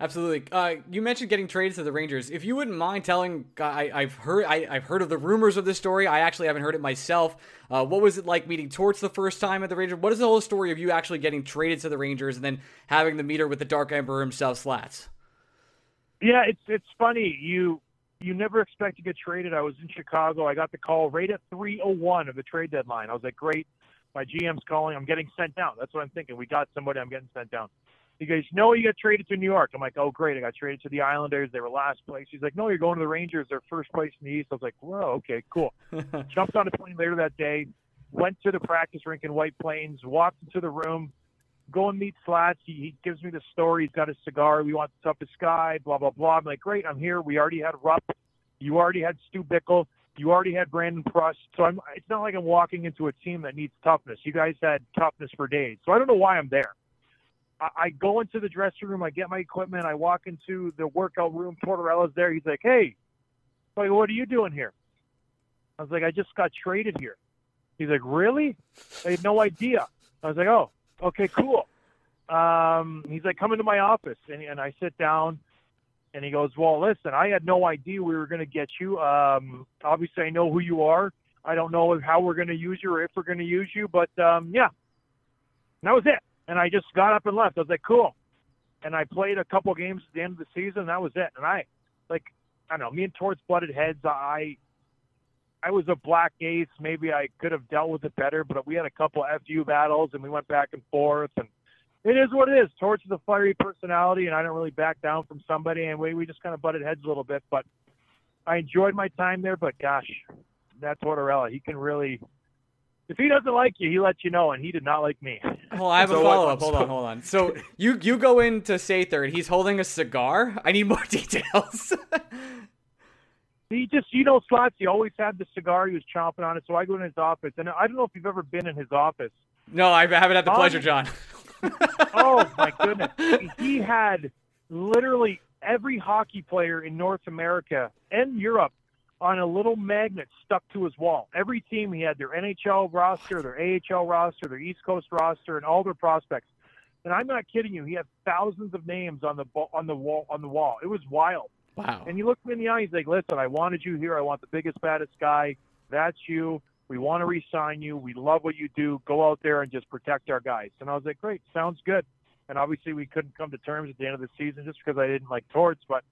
Absolutely. Uh, you mentioned getting traded to the Rangers. If you wouldn't mind telling, I, have heard, I, have heard of the rumors of this story. I actually haven't heard it myself. Uh, what was it like meeting Torts the first time at the Rangers? What is the whole story of you actually getting traded to the Rangers and then having the meter with the Dark Emperor himself, Slats? Yeah, it's it's funny. You you never expect to get traded. I was in Chicago. I got the call right at 3:01 of the trade deadline. I was like, great. My GM's calling. I'm getting sent down. That's what I'm thinking. We got somebody. I'm getting sent down. He goes, no, you got traded to New York. I'm like, oh, great. I got traded to the Islanders. They were last place. He's like, no, you're going to the Rangers. They're first place in the East. I was like, whoa, okay, cool. (laughs) Jumped on a plane later that day, went to the practice rink in White Plains, walked into the room, go and meet Slats. He, he gives me the story. He's got a cigar. We want the toughest guy, blah, blah, blah. I'm like, great, I'm here. We already had Rupp. You already had Stu Bickel. You already had Brandon Prust. So I'm, it's not like I'm walking into a team that needs toughness. You guys had toughness for days. So I don't know why I'm there. I, go into the dressing room. I get my equipment. I walk into the workout room. Tortorella's there. He's like, hey, like, what are you doing here? I was like, I just got traded here. He's like, really? I had no idea. I was like, oh, okay, cool. Um, he's like, come into my office. And, and I sit down and he goes, well, listen, I had no idea we were going to get you. Um, obviously, I know who you are. I don't know how we're going to use you or if we're going to use you, but um, yeah, and that was it. And I just got up and left. I was like, cool. And I played a couple games at the end of the season. And that was it. And I, like, I don't know, me and Torts butted heads. I, I was a black ace. Maybe I could have dealt with it better, but we had a couple FU battles and we went back and forth. And it is what it is. Torts is a fiery personality, and I don't really back down from somebody. And we we just kind of butted heads a little bit, but I enjoyed my time there. But gosh, that Tortorella, he can really. If he doesn't like you, he lets you know, and he did not like me. (laughs) Well, I have So a follow up. Hold on, hold on. So you you go into Sather and he's holding a cigar. I need more (laughs) details. He just, you know, Slats, he always had the cigar. He was chomping on it. So I go in his office, and I don't know if you've ever been in his office. no, I haven't had the Um, pleasure, John. (laughs) Oh my goodness, he had literally every hockey player in North America and Europe on a little magnet stuck to his wall. Every team he had their NHL roster, their AHL roster, their East Coast roster, and all their prospects. And I'm not kidding you. He had thousands of names on the on the wall on the wall. It was wild. Wow. And he looked me in the eye. He's like, "Listen, I wanted you here. I want the biggest, baddest guy. That's you. We want to re-sign you. We love what you do. Go out there and just protect our guys." And I was like, "Great, sounds good." And obviously, we couldn't come to terms at the end of the season just because I didn't like Torts. But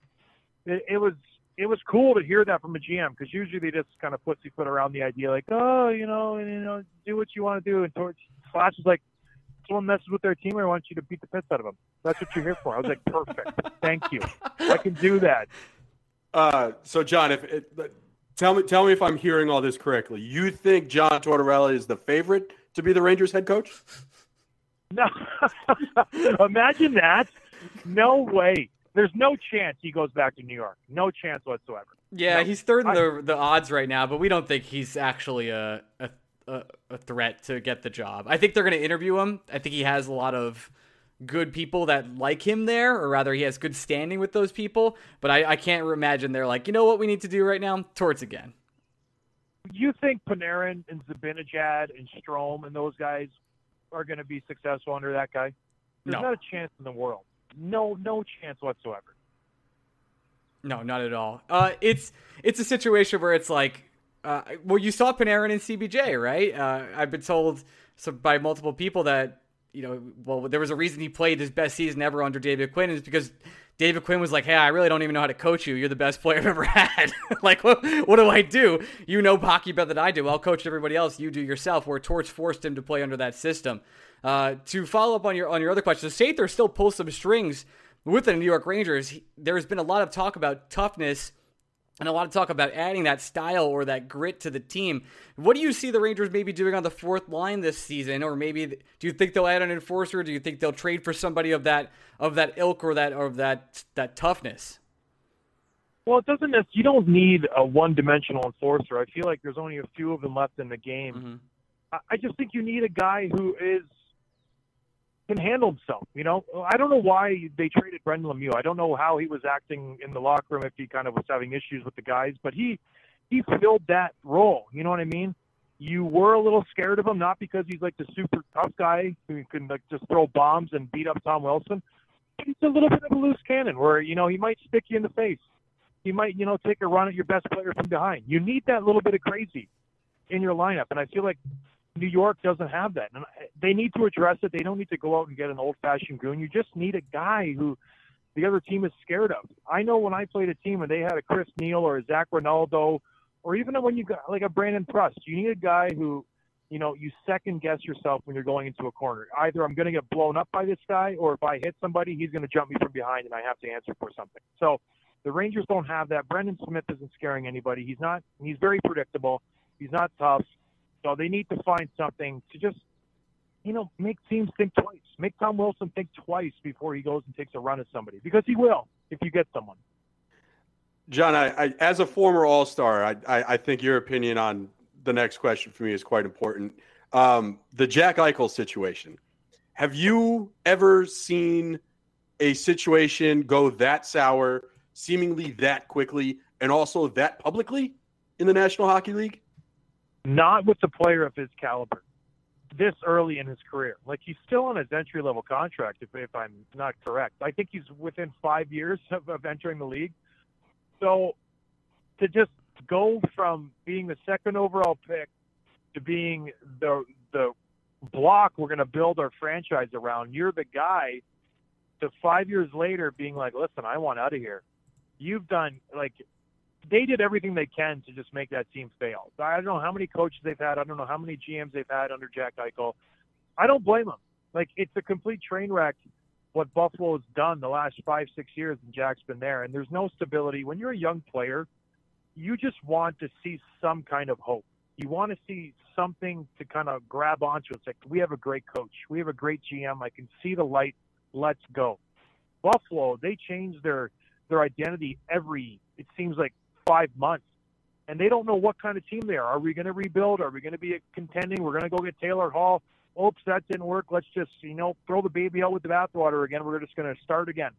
it, it was it was cool to hear that from a GM because usually they just kind of pussyfoot around the idea, like, "Oh, you know, you know, do what you want to do." And Torts Slash was like, someone messes with their team, I want you to beat the piss out of them. That's what you're here for. I was like, perfect. Thank you. I can do that. Uh, so John, if it, tell me, tell me if I'm hearing all this correctly. You think John Tortorella is the favorite to be the Rangers head coach? No, (laughs) imagine that. No way. There's no chance he goes back to New York. No chance whatsoever. Yeah, No, he's third in the the odds right now, but we don't think he's actually a a, a, threat to get the job. I think they're going to interview him. I think he has a lot of good people that like him there, or rather, he has good standing with those people. But I, I can't imagine they're like, you know what we need to do right now? Torts again. You think Panarin and Zibanejad and Strome and those guys are going to be successful under that guy? There's No. not a chance in the world. No, no chance whatsoever. No, not at all. Uh, it's it's a situation where it's like, uh, well, you saw Panarin in CBJ, right? Uh, I've been told so by multiple people that you know, well, there was a reason he played his best season ever under David Quinn is because David Quinn was like, "Hey, I really don't even know how to coach you. You're the best player I've ever (laughs) had. (laughs) like, what, what do I do? You know hockey better than I do. I'll coach everybody else. You do yourself." Where Torts forced him to play under that system. Uh, to follow up on your on your other question, Sather still pulls some strings with the New York Rangers. He, there's been a lot of talk about toughness and a lot of talk about adding that style or that grit to the team. What do you see the Rangers maybe doing on the fourth line this season, or maybe do you think they'll add an enforcer? Do you think they'll trade for somebody of that of that ilk or that or of that that toughness? Well, it doesn't. You don't need a one-dimensional enforcer. I feel like there's only a few of them left in the game. Mhm. I, I just think you need a guy who is can handle himself. You know, I don't know why they traded Brendan Lemieux. I don't know how he was acting in the locker room if he kind of was having issues with the guys, but he he filled that role. You know what I mean? You were a little scared of him, not because he's like the super tough guy who can like just throw bombs and beat up Tom Wilson. But he's a little bit of a loose cannon where you know he might stick you in the face. He might you know take a run at your best player from behind. You need that little bit of crazy in your lineup, and I feel like New York doesn't have that, and they need to address it. They don't need to go out and get an old-fashioned goon. You just need a guy who the other team is scared of. I know when I played a team and they had a Chris Neil or a Zac Rinaldo, or even when you got like a Brandon Prust, you need a guy who, you know, you second guess yourself when you're going into a corner. Either I'm going to get blown up by this guy, or if I hit somebody, he's going to jump me from behind and I have to answer for something. So the Rangers don't have that. Brendan Smith isn't scaring anybody. He's not. He's very predictable. He's not tough. So they need to find something to just, you know, make teams think twice. Make Tom Wilson think twice before he goes and takes a run at somebody, because he will if you get someone. John, I, I as a former All Star, I, I, I think your opinion on the next question for me is quite important. Um, the Jack Eichel situation. Have you ever seen a situation go that sour, seemingly that quickly, and also that publicly in the National Hockey League? Not with the player of his caliber, this early in his career. Like he's still on his entry level contract, if, if I'm not correct. I think he's within five years of, of entering the league. So to just go from being the second overall pick to being the the block we're going to build our franchise around, you're the guy. To five years later, being like, listen, I want out of here. You've done like they did everything they can to just make that team fail. I don't know how many coaches they've had. I don't know how many GMs they've had under Jack Eichel. I don't blame them. Like it's a complete train wreck what Buffalo has done the last five, six years, and Jack's been there. And there's no stability. When you're a young player, you just want to see some kind of hope. You want to see something to kind of grab onto. It's like we have a great coach, we have a great GM. I can see the light. Let's go. Buffalo, they change their their identity every. It seems like five months, and they don't know what kind of team they are. Are we going to rebuild? Are we going to be contending? We're going to go get Taylor Hall. Oops, that didn't work. Let's just you know throw the baby out with the bathwater again. We're just going to start again.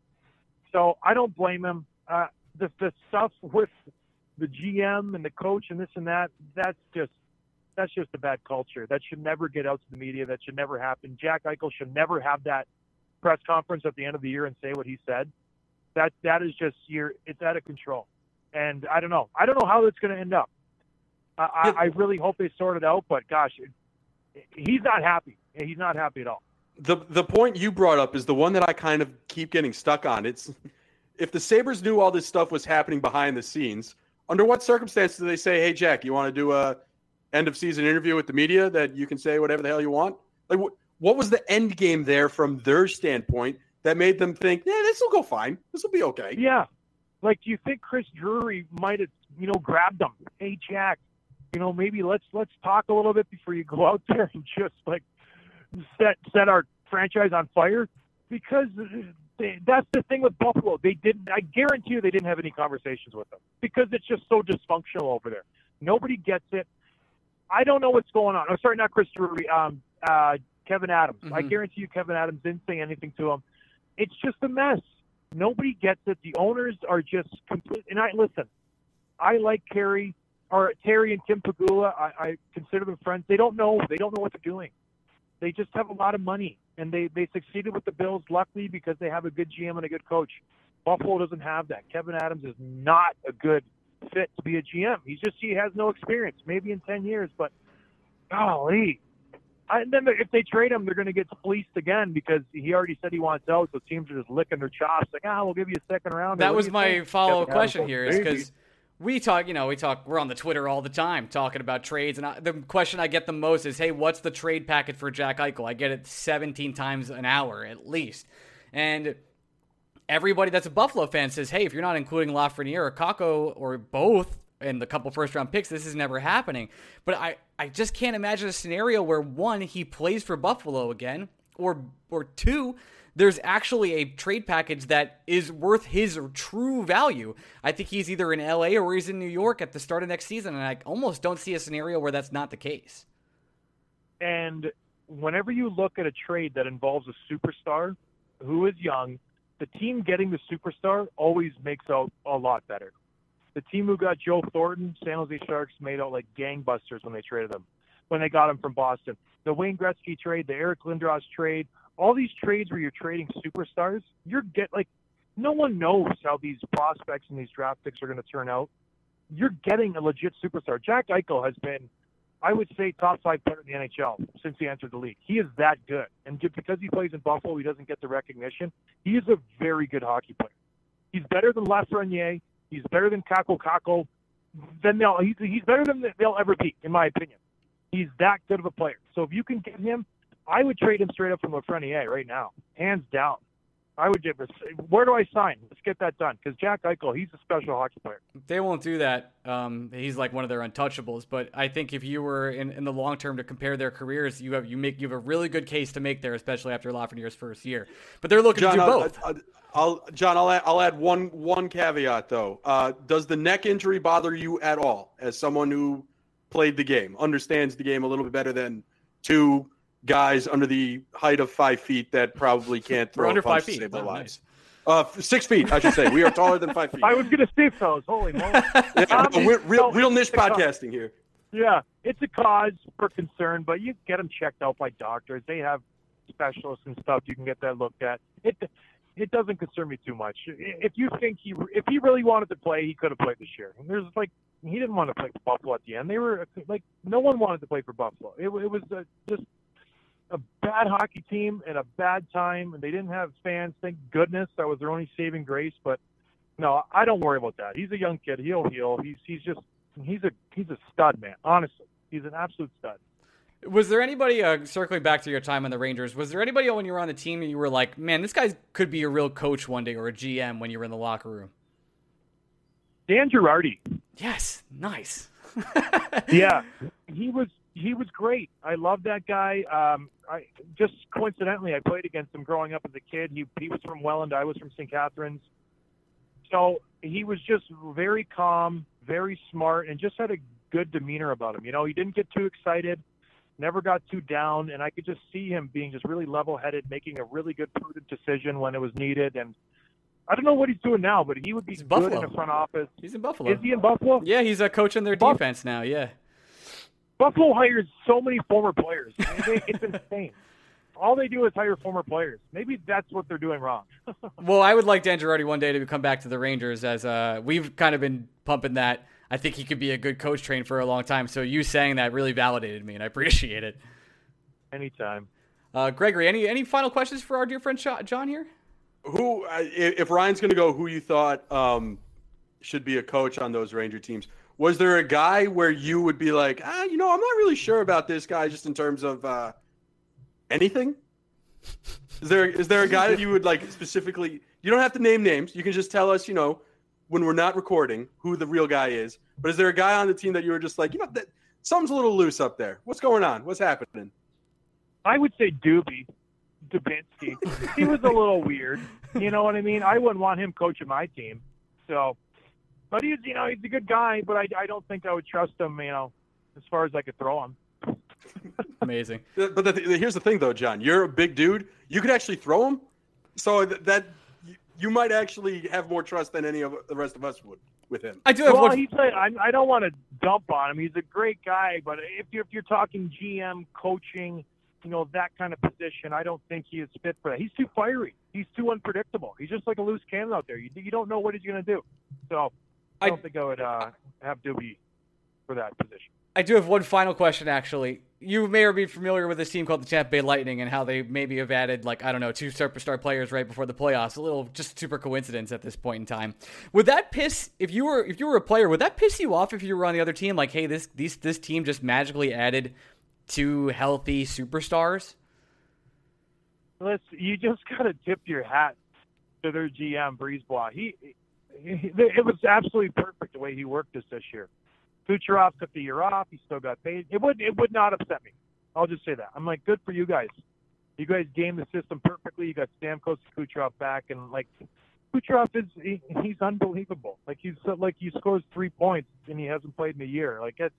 So I don't blame him. Uh, the the stuff with the GM and the coach and this and that, that's just that's just a bad culture. That should never get out to the media. That should never happen. Jack Eichel should never have that press conference at the end of the year and say what he said. That that is just you're it's out of control. And I don't know. I don't know how that's going to end up. I, I, really hope they sort it out. But gosh, he's not happy. He's not happy at all. The the point you brought up is the one that I kind of keep getting stuck on. It's if the Sabres knew all this stuff was happening behind the scenes, under what circumstances do they say, "Hey, Jack, you want to do a end of season interview with the media that you can say whatever the hell you want?" Like, what, what was the end game there from their standpoint that made them think, "Yeah, this will go fine. This will be okay." Yeah, like do you think Chris Drury might have, you know, grabbed them? Hey, Jack, you know, maybe let's let's talk a little bit before you go out (laughs) there and just like set set our franchise on fire because they, that's the thing with Buffalo. They didn't. I guarantee you, they didn't have any conversations with them because it's just so dysfunctional over there. Nobody gets it. I don't know what's going on. I'm oh, sorry, not Chris Drury. Um, uh, Kevyn Adams. Mm-hmm. I guarantee you, Kevyn Adams didn't say anything to him. It's just a mess. Nobody gets it. The owners are just complete. And I listen. I like Kerry or Terry and Tim Pegula. I, I consider them friends. They don't know. They don't know what they're doing. They just have a lot of money, and they they succeeded with the Bills, luckily because they have a good GM and a good coach. Buffalo doesn't have that. Kevyn Adams is not a good fit to be a GM. He's just he has no experience. Maybe in ten years, but golly. And then if they trade him, they're going to get fleeced again because he already said he wants out. So teams are just licking their chops, like, ah, we'll give you a second round. That was my follow up question here, is because we talk, you know, we talk, we're on the Twitter all the time talking about trades. And I, the question I get the most is, hey, what's the trade packet for Jack Eichel? I get it 17 times an hour at least. And everybody that's a Buffalo fan says, hey, if you're not including Lafreniere or Kakko or both in the couple first round picks, this is never happening. But I, I just can't imagine a scenario where one, he plays for Buffalo again, or or two, there's actually a trade package that is worth his true value. I think he's either in LA or he's in New York at the start of next season, and I almost don't see a scenario where that's not the case. And whenever you look at a trade that involves a superstar who is young, the team getting the superstar always makes out a lot better. The team who got Joe Thornton, San Jose Sharks, made out like gangbusters when they traded him, when they got him from Boston. The Wayne Gretzky trade, the Eric Lindros trade, all these trades where you're trading superstars, you're get like no one knows how these prospects and these draft picks are going to turn out. You're getting a legit superstar. Jack Eichel has been, I would say, top five player in the NHL since he entered the league. He is that good, and because he plays in Buffalo, he doesn't get the recognition. He is a very good hockey player. He's better than Lafreniere. He's better than Kaapo Kakko. Then they'll he's, he's better than they'll ever be, in my opinion. He's that good of a player. So if you can get him I would trade him straight up from Lafreniere right now, hands down. I would give. Where do I sign? Let's get that done because Jack Eichel, he's a special hockey player. They won't do that. Um, he's like one of their untouchables. But I think if you were in, in the long term to compare their careers, you have you make you have a really good case to make there, especially after Lafreniere's first year. But they're looking John, to do both. I'll, I'll, John, I'll add, I'll add one one caveat though. Uh, does the neck injury bother you at all, as someone who played the game, understands the game a little bit better than two guys under the height of five feet that probably can't throw under a punch five feet. to save their Oh, lives. Uh, six feet, I should say. We are taller than five (laughs) feet. I was going to say fellas. Holy moly! (laughs) Yeah, Um, we're real, no, real niche it's cause. podcasting here. Yeah, it's a cause for concern, but you get them checked out by doctors. They have specialists and stuff. You can get that looked at. It it doesn't concern me too much. If you think he if he really wanted to play, he could have played this year. There's like he didn't want to play for Buffalo at the end. They were like no one wanted to play for Buffalo. It, it was uh just a bad hockey team at a bad time, and they didn't have fans. Thank goodness that was their only saving grace. But no, I don't worry about that. He's a young kid. He'll heal. He's he's just he's a he's a stud, man. Honestly, he's an absolute stud. Was there anybody uh, circling back to your time on the Rangers? Was there anybody when you were on the team and you were like, "Man, this guy could be a real coach one day or a GM" when you were in the locker room? Dan Girardi. Yes, nice. (laughs) Yeah, he was he was great. I love that guy. Um, I just coincidentally I played against him growing up as a kid. He he was from Welland. I was from St. Catharines. So he was just very calm, very smart, and just had a good demeanor about him. You know, he didn't get too excited, never got too down, and I could just see him being just really level-headed, making a really good, prudent decision when it was needed. And I don't know what he's doing now, but he would be He's in good in the front office. He's in Buffalo. Is he in Buffalo? Yeah, he's a coach in their Buff- defense now. Yeah. Buffalo hires so many former players. I mean, they, it's (laughs) insane. All they do is hire former players. Maybe that's what they're doing wrong. (laughs) Well, I would like Dan Girardi one day to come back to the Rangers, as uh, we've kind of been pumping that. I think he could be a good coach train for a long time. So you saying that really validated me, and I appreciate it. Anytime. Uh, Gregory, any any final questions for our dear friend John here? Who, uh, if if Ryan's going to go, who you thought um, should be a coach on those Ranger teams? Was there a guy where you would be like, ah, you know, I'm not really sure about this guy, just in terms of uh, anything? Is there is there a guy that you would like specifically? You don't have to name names. You can just tell us, you know, when we're not recording, who the real guy is. But is there a guy on the team that you were just like, you know, that something's a little loose up there? What's going on? What's happening? I would say Doobie, Dubinsky. he was a little weird. You know what I mean? I wouldn't want him coaching my team. So, but he's you know he's a good guy, but I I don't think I would trust him. You know, as far as I could throw him. Amazing. (laughs) But the, here's the thing, though, John. You're a big dude. You could actually throw him, so that, that you might actually have more trust than any of the rest of us would with him. I do have Well, one. he's a, I, I don't want to dump on him. He's a great guy, but if you're, if you're talking GM coaching, you know that kind of position, I don't think he is fit for that. He's too fiery. He's too unpredictable. He's just like a loose cannon out there. You you don't know what he's going to do. So I I- don't think I would uh, have Doobie for that position. I do have one final question, actually. You may or be familiar with this team called the Tampa Bay Lightning and how they maybe have added, like, I don't know, two superstar players right before the playoffs. A little just super coincidence at this point in time. Would that piss if you were if you were a player, would that piss you off if you were on the other team? Like, hey, this these this team just magically added two healthy superstars? Listen, you just got to tip your hat to their GM, BriseBois. He, he, it was absolutely perfect the way he worked this this year. Kucherov took the year off. He still got paid. It would it would not upset me. I'll just say that. I'm like, good for you guys. You guys gamed the system perfectly. You got Stamkos and Kucherov back, and like Kucherov is he, he's unbelievable. Like he's like he scores three points and he hasn't played in a year. Like it's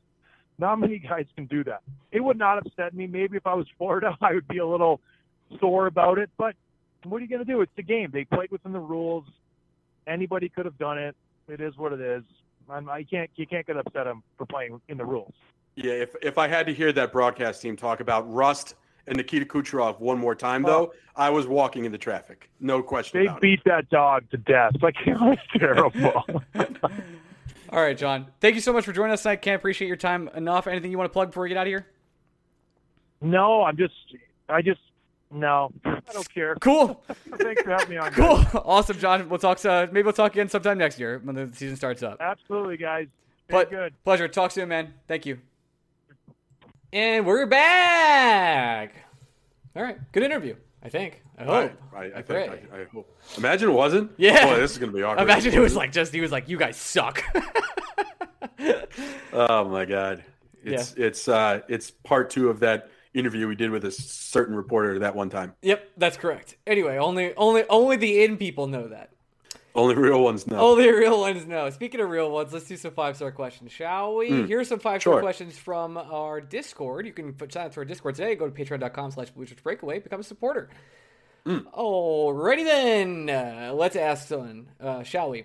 not many guys can do that. It would not upset me. Maybe if I was Florida, (laughs) I would be a little sore about it. But what are you going to do? It's the game. They played within the rules. Anybody could have done it. It is what it is. I'm, I can't. You can't get upset him for playing in the rules. Yeah, if if I had to hear that broadcast team talk about Rust and Nikita Kucherov one more time, though, oh. I was walking into traffic. No question They about it. beat that dog to death. Like (laughs) it was terrible. (laughs) All right, John. Thank you so much for joining us tonight. Can't appreciate your time enough. Anything you want to plug before we get out of here? no, I'm just. I just. No, I don't care. Cool. (laughs) Thanks for having me on. guys. Cool. Awesome, John. We'll talk. Uh, maybe we'll talk again sometime next year when the season starts up. Absolutely, guys. Very But good. pleasure. Talk soon, man. Thank you. And we're back. All right. Good interview. I think. I I, hope. I, I, That's think. I, I hope. Imagine it wasn't. Yeah. Boy, this is gonna be awkward. Imagine it was like just he was like, "You guys suck." (laughs) Oh my god. It's it's uh it's part two of that interview we did with a certain reporter that one time. yep, that's correct. Anyway, only only only the in people know that. Only real ones know. Only real ones know. Speaking of real ones, let's do some five star questions, shall we? Here's some five star sure. questions from our Discord. You can put sign up to our Discord today. Go to patreon.com slash Blue breakaway. Become a supporter. Alrighty then. Uh, let's ask someone, uh, shall we?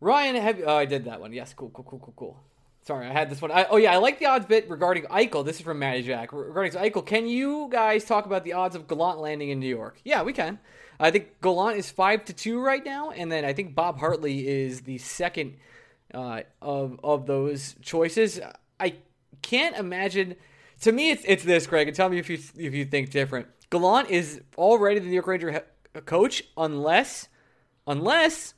Ryan, have oh, I did that one. Yes, cool, cool, cool, cool, cool. Sorry, I had this one. I, oh yeah, I like the odds bit regarding Eichel. This is from Matty Jack. Regarding Eichel, can you guys talk about the odds of Gallant landing in New York? Yeah, we can. I think Gallant is five to two right now, and then I think Bob Hartley is the second uh, of of those choices. I can't imagine. To me, it's it's this, Greg, and tell me if you if you think different. Gallant is already the New York Ranger coach, unless unless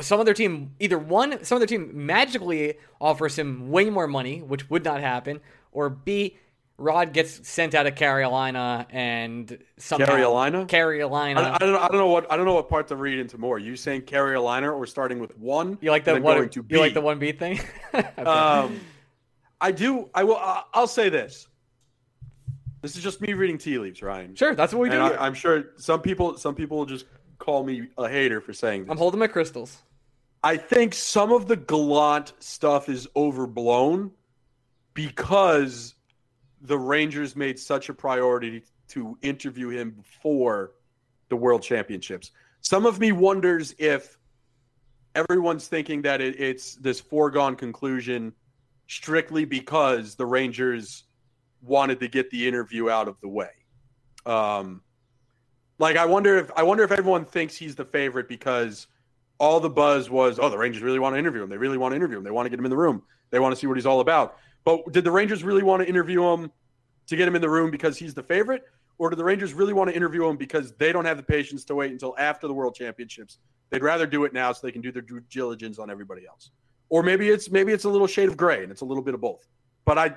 some other team either one some other team magically offers him way more money, which would not happen, or B Rod gets sent out of Carolina and somehow Carolina? Carolina. I, I don't know. I don't know what I don't know what part to read into more. You saying Carolina or starting with one? you like the and then one? going to You like the one B thing? (laughs) Okay. Um, I do. I will. I- I'll say this. This is just me reading tea leaves, Ryan. sure, that's what we do. And here. I, I'm sure some people, some people will just call me a hater for saying this. I'm holding my crystals. I think some of the Gallant stuff is overblown because the Rangers made such a priority to interview him before the World Championships. some of me wonders if everyone's thinking that it, it's this foregone conclusion strictly because the Rangers wanted to get the interview out of the way. Um, like I wonder if I wonder if everyone thinks he's the favorite because all the buzz was, oh, the Rangers really want to interview him. They really want to interview him. They want to get him in the room. They want to see what he's all about. But did the Rangers really want to interview him to get him in the room because he's the favorite? Or do the Rangers really want to interview him because they don't have the patience to wait until after the World Championships? They'd rather do it now so they can do their due diligence on everybody else. Or maybe it's maybe it's a little shade of gray and it's a little bit of both. But I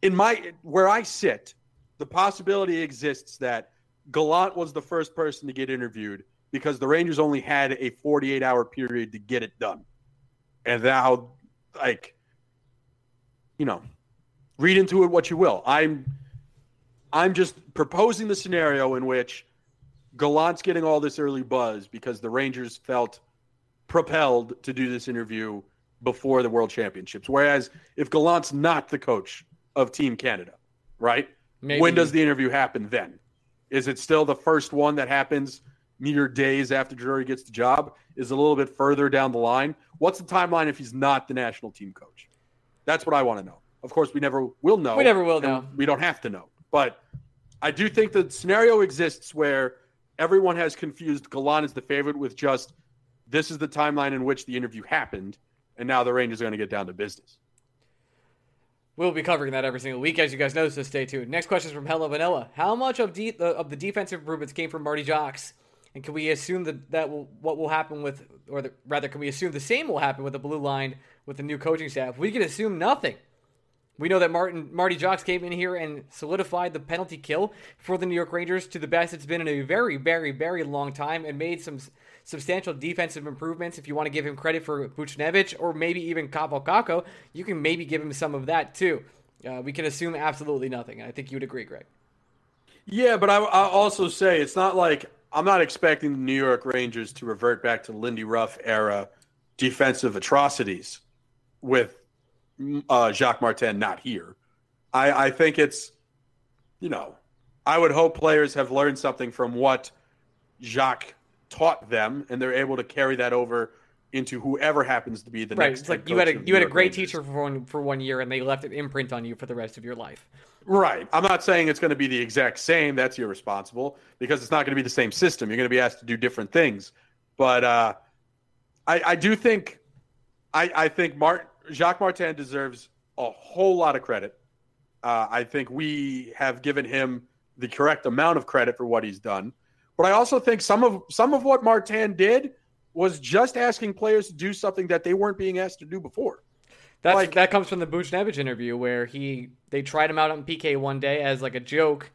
in my where I sit, the possibility exists that Gallant was the first person to get interviewed because the Rangers only had a 48 hour period to get it done. And now, like, you know, read into it what you will. I'm I'm just proposing the scenario in which Gallant's getting all this early buzz because the Rangers felt propelled to do this interview before the World Championships. Whereas if Gallant's not the coach of Team Canada, right? Maybe. When does the interview happen then? Is it still the first one that happens mere days after Drury gets the job? Is a little bit further down the line? What's the timeline if he's not the national team coach? That's what I want to know. Of course, we never will know. We never will know. We don't have to know. But I do think the scenario exists where everyone has confused Gallant as the favorite with just this is the timeline in which the interview happened, and now the Rangers are going to get down to business. We'll be covering that every single week, as you guys know, so stay tuned. Next question is from Hello Vanilla. How much of, de- the, of the defensive improvements came from Marty Jacques? And can we assume that, that will, what will happen with, or the, rather, can we assume the same will happen with the blue line with the new coaching staff? We can assume nothing. We know that Martin Marty Jacques came in here and solidified the penalty kill for the New York Rangers to the best it's been in a very, very, very long time, and made some substantial defensive improvements. If you want to give him credit for Buchnevich or maybe even Kakko, you can maybe give him some of that too. Uh, we can assume absolutely nothing. I think you would agree, Greg. Yeah, but I, I also say it's not like I'm not expecting the New York Rangers to revert back to Lindy Ruff era defensive atrocities with uh, Jacques Martin not here. I, I think it's, you know, I would hope players have learned something from what Jacques taught them, and they're able to carry that over into whoever happens to be the right. next. It's like you had a you had a great Rangers. teacher for one for one year, and they left an imprint on you for the rest of your life. Right. I'm not saying it's going to be the exact same. That's irresponsible because it's not going to be the same system. You're going to be asked to do different things. But uh, I, I do think I, I think Mart, Jacques Martin deserves a whole lot of credit. Uh, I think we have given him the correct amount of credit for what he's done. But I also think some of some of what Martin did was just asking players to do something that they weren't being asked to do before. That's, like, that comes from the Buchnevich interview where he they tried him out on PK one day as like a joke,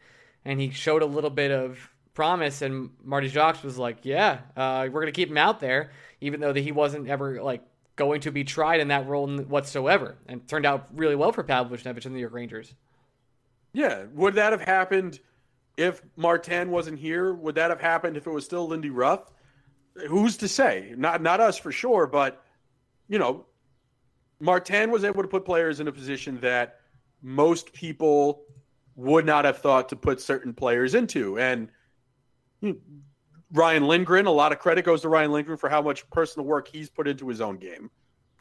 and he showed a little bit of promise, and Marty Jacques was like, "Yeah, uh, we're gonna keep him out there, even though that he wasn't ever like going to be tried in that role whatsoever," and turned out really well for Pavel Buchnevich and the New York Rangers. Yeah, would that have happened if Martin wasn't here? Would that have happened if it was still Lindy Ruff? Who's to say? Not not us for sure, but you know, Martin was able to put players in a position that most people would not have thought to put certain players into. And you know, Ryan Lindgren, a lot of credit goes to Ryan Lindgren for how much personal work he's put into his own game.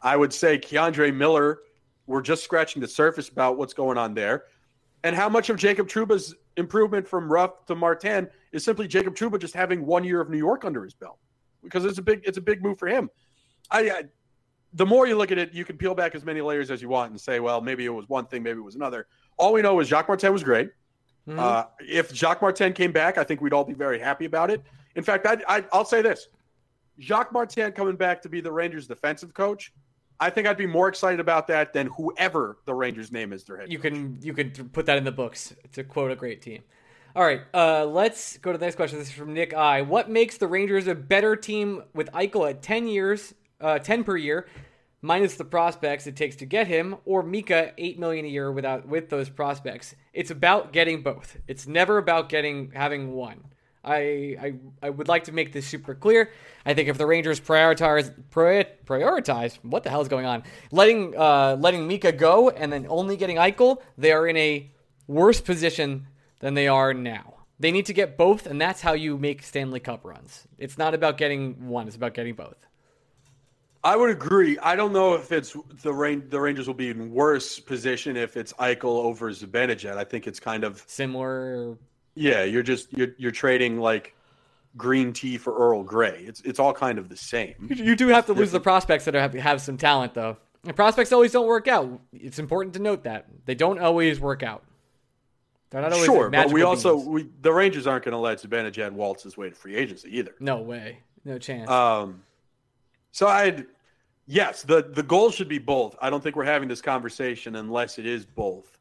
I would say K'Andre Miller, we're just scratching the surface about what's going on there. And how much of Jacob Trouba's improvement from Ruff to Martin is simply Jacob Trouba just having one year of New York under his belt because it's a big it's a big move for him. I, I the more you look at it, you can peel back as many layers as you want and say, well, maybe it was one thing, maybe it was another. All we know is Jacques Martin was great. Mm-hmm. Uh, if Jacques Martin came back, I think we'd all be very happy about it. In fact, I, I, I'll say this: Jacques Martin coming back to be the Rangers' defensive coach I think I'd be more excited about that than whoever the Rangers name is their head. You can you can put that in the books to quote a great team. All right, uh, let's go to the next question. This is from Nick I. What makes the Rangers a better team with Eichel at ten years, uh, ten per year, minus the prospects it takes to get him, or Mika eight million a year without with those prospects? It's about getting both. It's never about getting having one. I, I I would like to make this super clear. I think if the Rangers prioritize prioritize what the hell is going on, letting uh, letting Mika go and then only getting Eichel, they are in a worse position than they are now. They need to get both, and that's how you make Stanley Cup runs. It's not about getting one; it's about getting both. I would agree. I don't know if it's the rain. The Rangers will be in worse position if it's Eichel over Zibanejad. I think it's kind of Similar. Yeah. You're just you're you're trading like green tea for Earl Grey. It's it's all kind of the same. You do have to lose the prospects that have, have some talent, though. And prospects always don't work out. It's important to note that they don't always work out. They're not always Sure, but we also we the Rangers aren't going to let Zibanejad waltz his way to free agency either. no way, no chance. Um, so I'd yes, the the goal should be both. I don't think we're having this conversation unless it is both.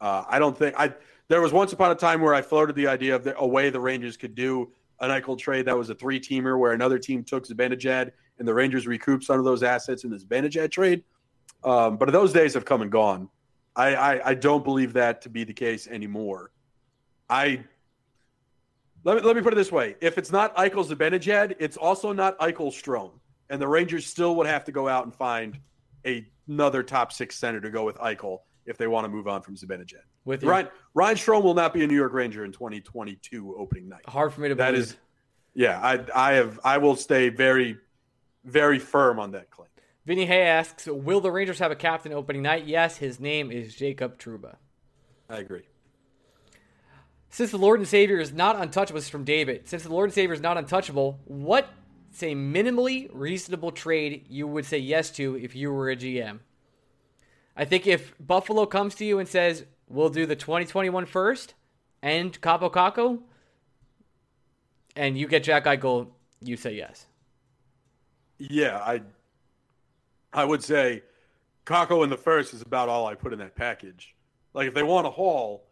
Uh, I don't think I. There was once upon a time where I floated the idea of the, a way the Rangers could do an Eichel trade that was a three teamer where another team took Zibanejad and the Rangers recouped some of those assets in the Zibanejad trade. Um, but those days have come and gone. I, I I don't believe that to be the case anymore. I let me let me put it this way: if it's not Eichel Zibanejad, it's also not Eichel Strome, and the Rangers still would have to go out and find a, another top six center to go with Eichel if they want to move on from Zibanejad. With you. Ryan Ryan Strome will not be a New York Ranger in 2022 opening night. hard for me to That believe. is, yeah, I I have I will stay very very firm on that claim. Vinny Hay asks, "Will the Rangers have a captain opening night?" Yes, his name is Jacob Trouba. I agree. Since the Lord and Savior is not untouchable, this is from David. Since the Lord and Savior is not untouchable, what say minimally reasonable trade you would say yes to if you were a GM? I think if Buffalo comes to you and says, "We'll do the 2021 first and Kaapo Kakko," and you get Jack Eichel, you say yes. Yeah, I I would say Kakko in the first is about all I put in that package. Like if they want a haul,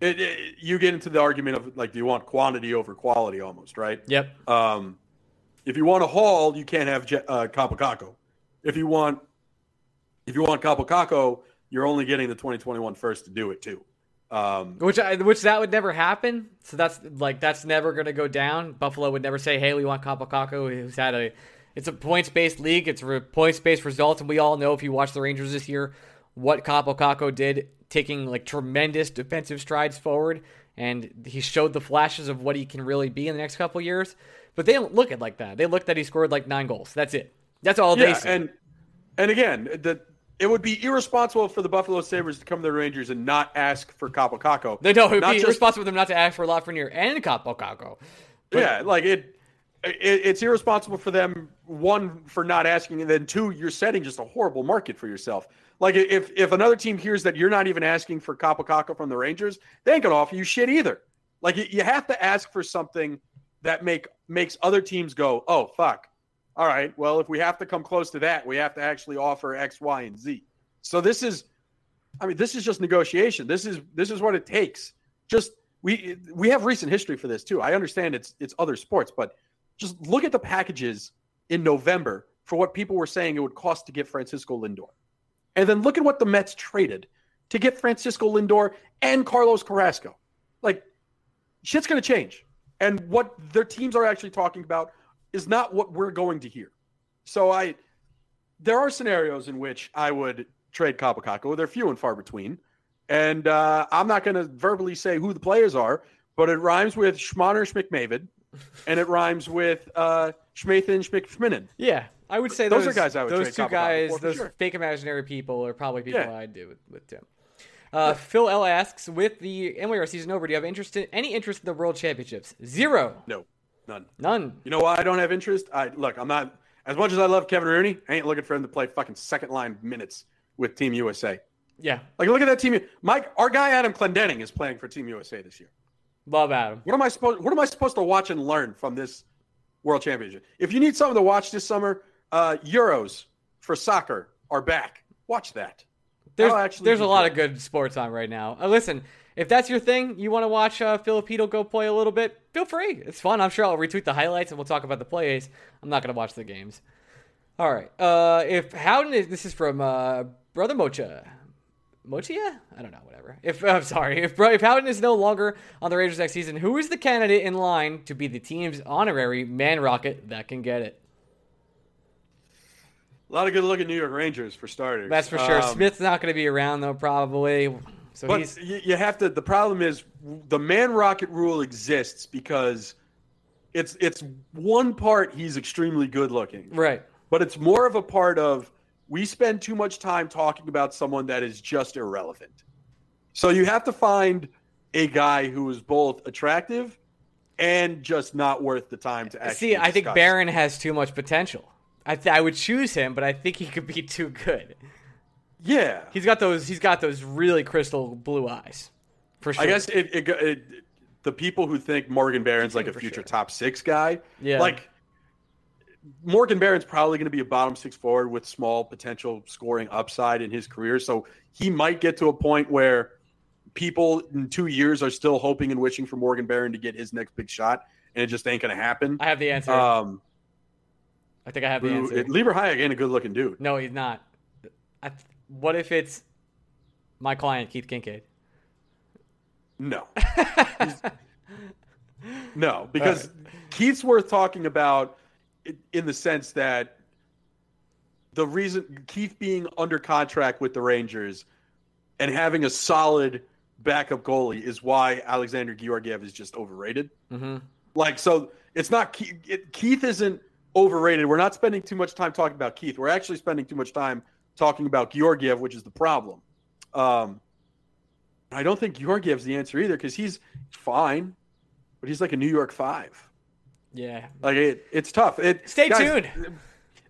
it, it, you get into the argument of like, do you want quantity over quality almost, right? Yep. Um, if you want a haul, you can't have uh, Kaapo Kakko. If you want if you want Kaapo Kakko, you're only getting the 2021 first to do it too. Um, Which I, which that would never happen. So that's like that's never going to go down. Buffalo would never say, "Hey, we want Kaapo Kakko, who's had a." It's a points based league. It's a points based results, and we all know if you watch the Rangers this year, what Kaapo Kakko did, taking like tremendous defensive strides forward, and he showed the flashes of what he can really be in the next couple years. But they don't look at it like that. They look that he scored like nine goals. That's it. That's all they yeah, say. and and again, the it would be irresponsible for the Buffalo Sabres to come to the Rangers and not ask for Kaapo Kakko. they know it would Not be just- irresponsible for them not to ask for Lafreniere and Kaapo Kakko. yeah, like it, it. It's irresponsible for them. One for not asking, and then two, you're setting just a horrible market for yourself. Like if if another team hears that you're not even asking for Kaapo Kakko from the Rangers, they ain't gonna offer you shit either. Like you- you have to ask for something that make makes other teams go, oh fuck. All right, well if we have to come close to that, we have to actually offer X, Y, and Z. So this is, I mean, this is just negotiation. This is this is what it takes. Just we we have recent history for this too. I understand it's it's other sports, but just look at the packages in November for what people were saying it would cost to get Francisco Lindor. And then look at what the Mets traded to get Francisco Lindor and Carlos Carrasco. Like shit's to change. And what their teams are actually talking about is not what we're going to hear. So I there are scenarios in which I would trade Kakko. They're few and far between. And uh, I'm not going to verbally say who the players are, but it rhymes with Schmoner Schmickmavid, and it rhymes with uh, Schmathan Schmickschminen. Yeah, I would say Those those, are guys I would those trade two Kakko guys, for, for those sure. fake imaginary people, are probably people Yeah. I'd do with, with Tim. Uh, Phil L asks, with the NYR season over, do you have interest in any interest in the World Championships? Zero, No, none. none. You know why I don't have interest? I look, I'm not as much as I love Kevin Rooney. I ain't looking for him to play fucking second line minutes with Team USA. Yeah, Like, look at that team. Mike, our guy Adam Clendening is playing for Team USA this year. love Adam. What am I supposed? What am I supposed to watch and learn from this World Championship? If you need something to watch this summer, uh, Euros for soccer are back. Watch that. There's actually there's a lot good. of good sports on right now. Uh, listen, if that's your thing, you want to watch uh, Filipino go play a little bit, feel free. It's fun. I'm sure I'll retweet the highlights and we'll talk about the plays. I'm not going to watch the games. All right. Uh, if Howden is, this is from uh, Brother Mocha. Mochia? I don't know, whatever. If (laughs) I'm sorry, if if Howden is no longer on the Rangers next season, who is the candidate in line to be the team's honorary man rocket that can get it? A lot of good looking New York Rangers for starters. That's for sure. Um, Smith's not going to be around though, probably. So but he's you, have to. The problem is the man rocket rule exists because it's it's one part he's extremely good looking, right. but it's more of a part of we spend too much time talking about someone that is just irrelevant. So you have to find a guy who is both attractive and just not worth the time to actually. See, I think discuss. Barron has too much potential. I th- I would choose him, but I think he could be (laughs) too good. Yeah, He's got those. He's got those really crystal blue eyes, for sure. I guess it, it, it the people who think Morgan Barron's like a future sure. top six guy, Yeah. like Morgan Barron's probably going to be a bottom six forward with small potential scoring upside in his career. So he might get to a point where people in two years are still hoping and wishing for Morgan Barron to get his next big shot, and it just ain't going to happen. I have the answer. Um, I think I have the answer. Libor Hajek ain't a good looking dude. no, he's not. I, what if it's my client Keith Kinkaid? No. (laughs) no, because Keith's worth talking about in the sense that the reason Keith being under contract with the Rangers and having a solid backup goalie is why Alexandar Georgiev is just overrated. Mm-hmm. Like, so it's not Keith, it, Keith isn't overrated. We're not spending too much time talking about Keith. We're actually spending too much time talking about Georgiev, which is the problem. Um, I don't think Georgiev's the answer either because he's fine, but he's like a New York Five. Yeah. Like it, it's tough. It, Stay guys, tuned.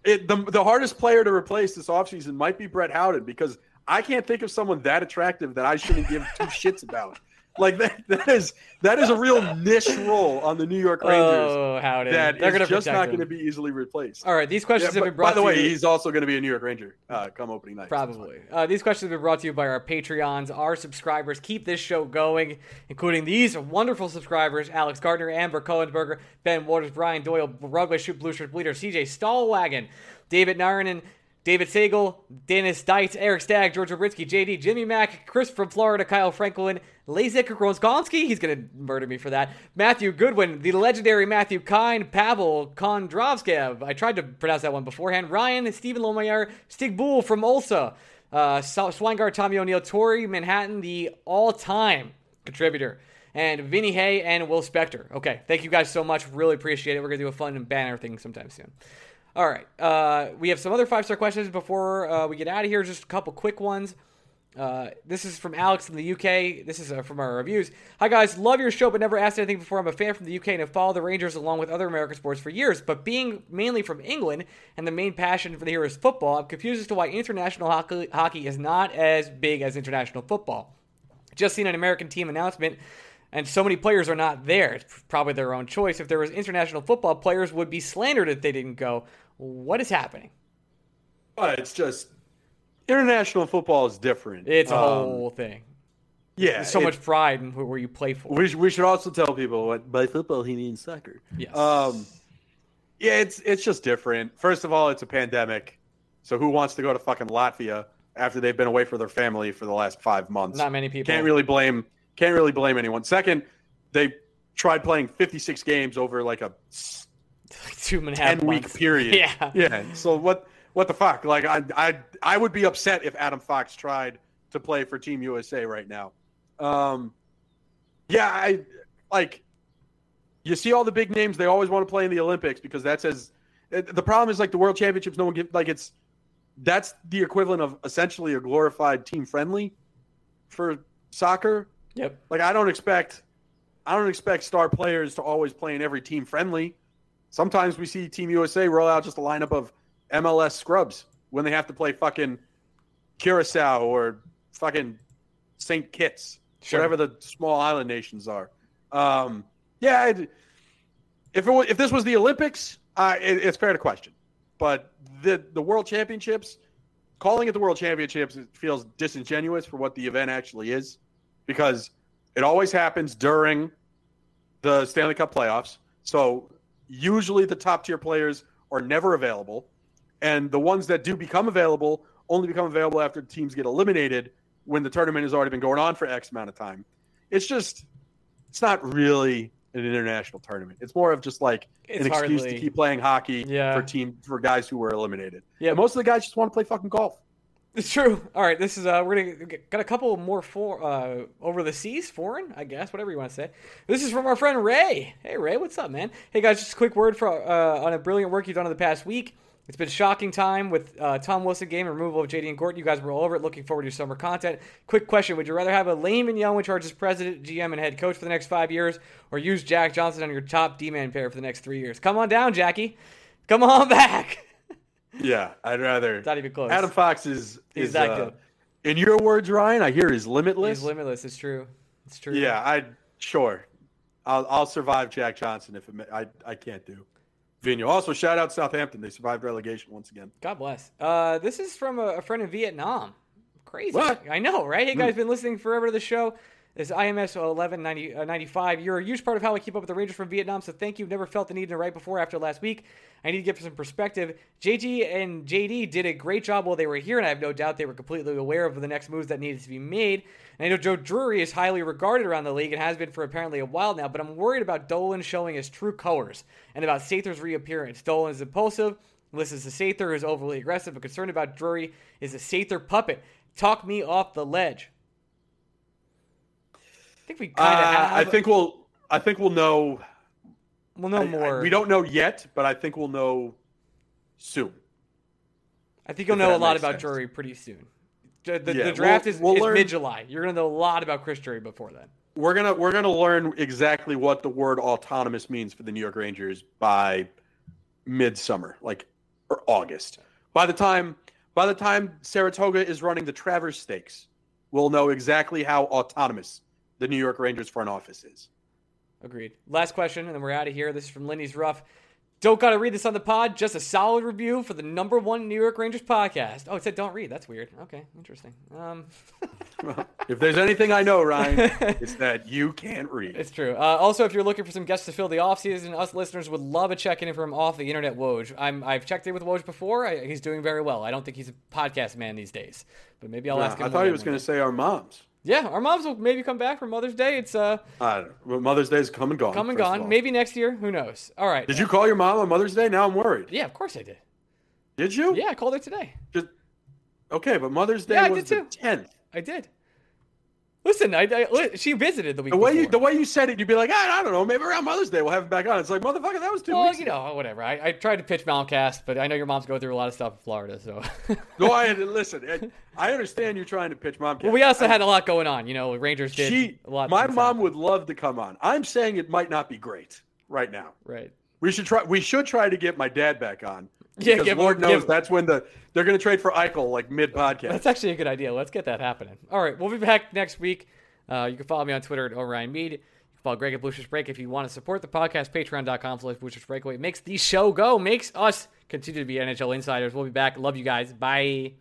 It, the, the hardest player to replace this offseason might be Brett Howden because I can't think of someone that attractive that I shouldn't give two (laughs) shits about. Like that, that is that is a real niche role on the New York Rangers Oh, how did that they're is just not going to be easily replaced. All right, these Yeah, questions have been brought by the way, you. he's also going to be a New York Ranger uh, come opening night. Probably. Uh, these questions have been brought to you by our Patreons. Our subscribers keep this show going, including these wonderful subscribers Alex Gardner, Amber Cohensberger, Ben Waters, Brian Doyle, Rugby Shoot, Blue Shirt Bleeder, CJ Stallwagon, David Naranen, David Sagel, Dennis Dietz, Eric Stagg, George Obritsky, JD, Jimmy Mack, Chris from Florida, Kyle Franklin, Lazek Gronskonski, he's going to murder me for that, Matthew Goodwin, the legendary Matthew Kine, Pavel Kondrovskev, I tried to pronounce that one beforehand, Ryan, Stephen Lomayer, Stig Bull from Ulsa, uh, Tommy O'Neill, Tori Manhattan, the all-time contributor, and Vinny Hay and Will Spector. Okay, thank you guys so much. Really appreciate it. We're gonna do a fun banner thing sometime soon. All right, uh, we have some other five-star questions before uh, we get out of here. Just a couple quick ones. Uh, this is from Alex in the UK. This is uh, from our reviews. Hi guys, love your show, but never asked anything before. I'm a fan from the UK and have followed the Rangers along with other American sports for years. But being mainly from England and the main passion for the here is football, I'm confused as to why international hockey, hockey is not as big as international football. Just seen an American team announcement, and so many players are not there. It's probably their own choice. If there was international football, players would be slandered if they didn't go. What is happening? But it's just international football is different. It's a Um, whole thing. yeah. There's so it- much pride in wh- where you play for. We, we should also tell people what by football he means soccer. Yes. Um, yeah, it's it's just different. First of all, it's a pandemic, so who wants to go to fucking Latvia after they've been away from their family for the last five months? Not many people. Can't really blame can't really blame anyone. Second, they tried playing 56 games over like a (laughs) two and a half week period. (laughs) Yeah. yeah. So what what the fuck? Like I I I would be upset if Adam Fox tried to play for Team USA right now. Um, yeah, I like. You see all the big names; they always want to play in the Olympics because that says. The problem is like the World Championships. No one give like it's. That's the equivalent of essentially a glorified team friendly, for soccer. Yep. Like I don't expect, I don't expect star players to always play in every team friendly. Sometimes we see Team USA roll out just a lineup of MLS scrubs when they have to play fucking Curacao or fucking St. Kitts, Sure. whatever the small island nations are. Um, yeah, I'd, if it was, if this was the Olympics, uh, it, it's fair to question. But the the World Championships, calling it the World Championships, it feels disingenuous for what the event actually is, because it always happens during the Stanley Cup playoffs. So usually the top tier players are never available, and the ones that do become available only become available after teams get eliminated when the tournament has already been going on for X amount of time. It's just, it's not really an international tournament. It's more of just like It's an excuse hardly- to keep playing hockey Yeah. for team for guys who were eliminated. Yeah. And most of the guys just want to play fucking golf. It's true. All right, this is uh, we're gonna get, got a couple more for uh over the seas, foreign, I guess, whatever you want to say. This is from our friend Ray. Hey Ray, what's up, man? Hey guys, just a quick word for uh, on a brilliant work you've done in the past week. It's been a shocking time with uh, Tom Wilson game and removal of JD and Gorton. You guys were all over it. Looking forward to your summer content. Quick question: Would you rather have a lame and Young in charge as president, GM, and head coach for the next five years, or use Jack Johnson on your top D-man pair for the next three years? Come on down, Jackie. Come on (laughs) back. Yeah, I'd rather. Not even close. Adam Fox is is that uh, in your words, Ryan. I hear is limitless. He's limitless. It's true. It's true. Yeah, I sure. I'll I'll survive Jack Johnson if it, I I can't do. Vino. Also, shout out Southampton. They survived relegation once again. God bless. Uh, this is from a, a friend in Vietnam. Crazy. What? I know, right? Hey, guys, been listening forever to the show. This IMS 1195. uh, You're a huge part of how I keep up with the Rangers from Vietnam, so thank you. Never felt the need to write before after last week. I need to give some perspective. JG and JD did a great job while they were here, and I have no doubt they were completely aware of the next moves that needed to be made. And I know Joe Drury is highly regarded around the league and has been for apparently a while now, but I'm worried about Dolan showing his true colors and about Sather's reappearance. Dolan is impulsive, listens to Sather, is overly aggressive, but concerned about Drury is a Sather puppet. Talk me off the ledge. I think we kind of Uh. I think we'll I think we'll know. we'll know I- I- more. we don't know yet, but I think we'll know soon. I think you'll know a lot about sense. Drury pretty soon. The, the, Yeah, the draft we'll- is, we'll is mid July. You're going to know a lot about Chris Drury before then. We're gonna we're gonna learn exactly what the word autonomous means for the New York Rangers by midsummer, like or August. By the time by the time Saratoga is running the Travers Stakes, we'll know exactly how autonomous the New York Rangers front office is. Agreed. Last question, and then we're out of here. This is from Lindy's Rough. Don't got to read this on the pod. Just a solid review for the number one New York Rangers podcast. Oh, it said don't read. That's weird. Okay, interesting. Um, (laughs) If there's anything I know, Ryan, (laughs) it's that you can't read. it's true. Uh, also, if you're looking for some guests to fill the offseason, us listeners would love a check in from off the internet Woj. I'm, I've checked in with Woj before. I, he's doing very well. I don't think he's a podcast man these days, but maybe I'll Yeah, ask him. I thought he was going to say our moms. Yeah, our moms will maybe come back for Mother's Day. It's uh, I don't know. Well, Mother's Day is come and gone. come and gone. Maybe next year. Who knows? All right. Did you call your mom on Mother's Day? Now I'm worried. Yeah, of course I did. Did you? Yeah, I called her today. Just, okay, but Mother's Day Yeah, I was did the too. tenth. I did. Listen, I, I she visited the week The way you before. the way you said it, you'd be like, I, I don't know, maybe around Mother's Day we'll have it back on. It's like, motherfucker, that was two well, weeks. you know, whatever. I, I tried to pitch Momcast, but I know your mom's going through a lot of stuff in Florida, so. (laughs) No, I listen. I- I understand you're trying to pitch mom. well, we also had a lot going on. You know, Rangers did she. a lot. My mom would love to come on. I'm saying it might not be great right now. Right. We should try. We should try to get my dad back on. (laughs) Yeah, because give- Lord knows give- that's when the they're going to trade for Eichel like mid podcast. That's actually a good idea. Let's get that happening. All right, we'll be back next week. Uh, you can follow me on Twitter at Orion Mead. You can follow Greg at Blueshirts Break if you want to support the podcast. Patreon.com slash Blueshirts Breakaway makes the show go, makes us continue to be NHL insiders. We'll be back. Love you guys. Bye.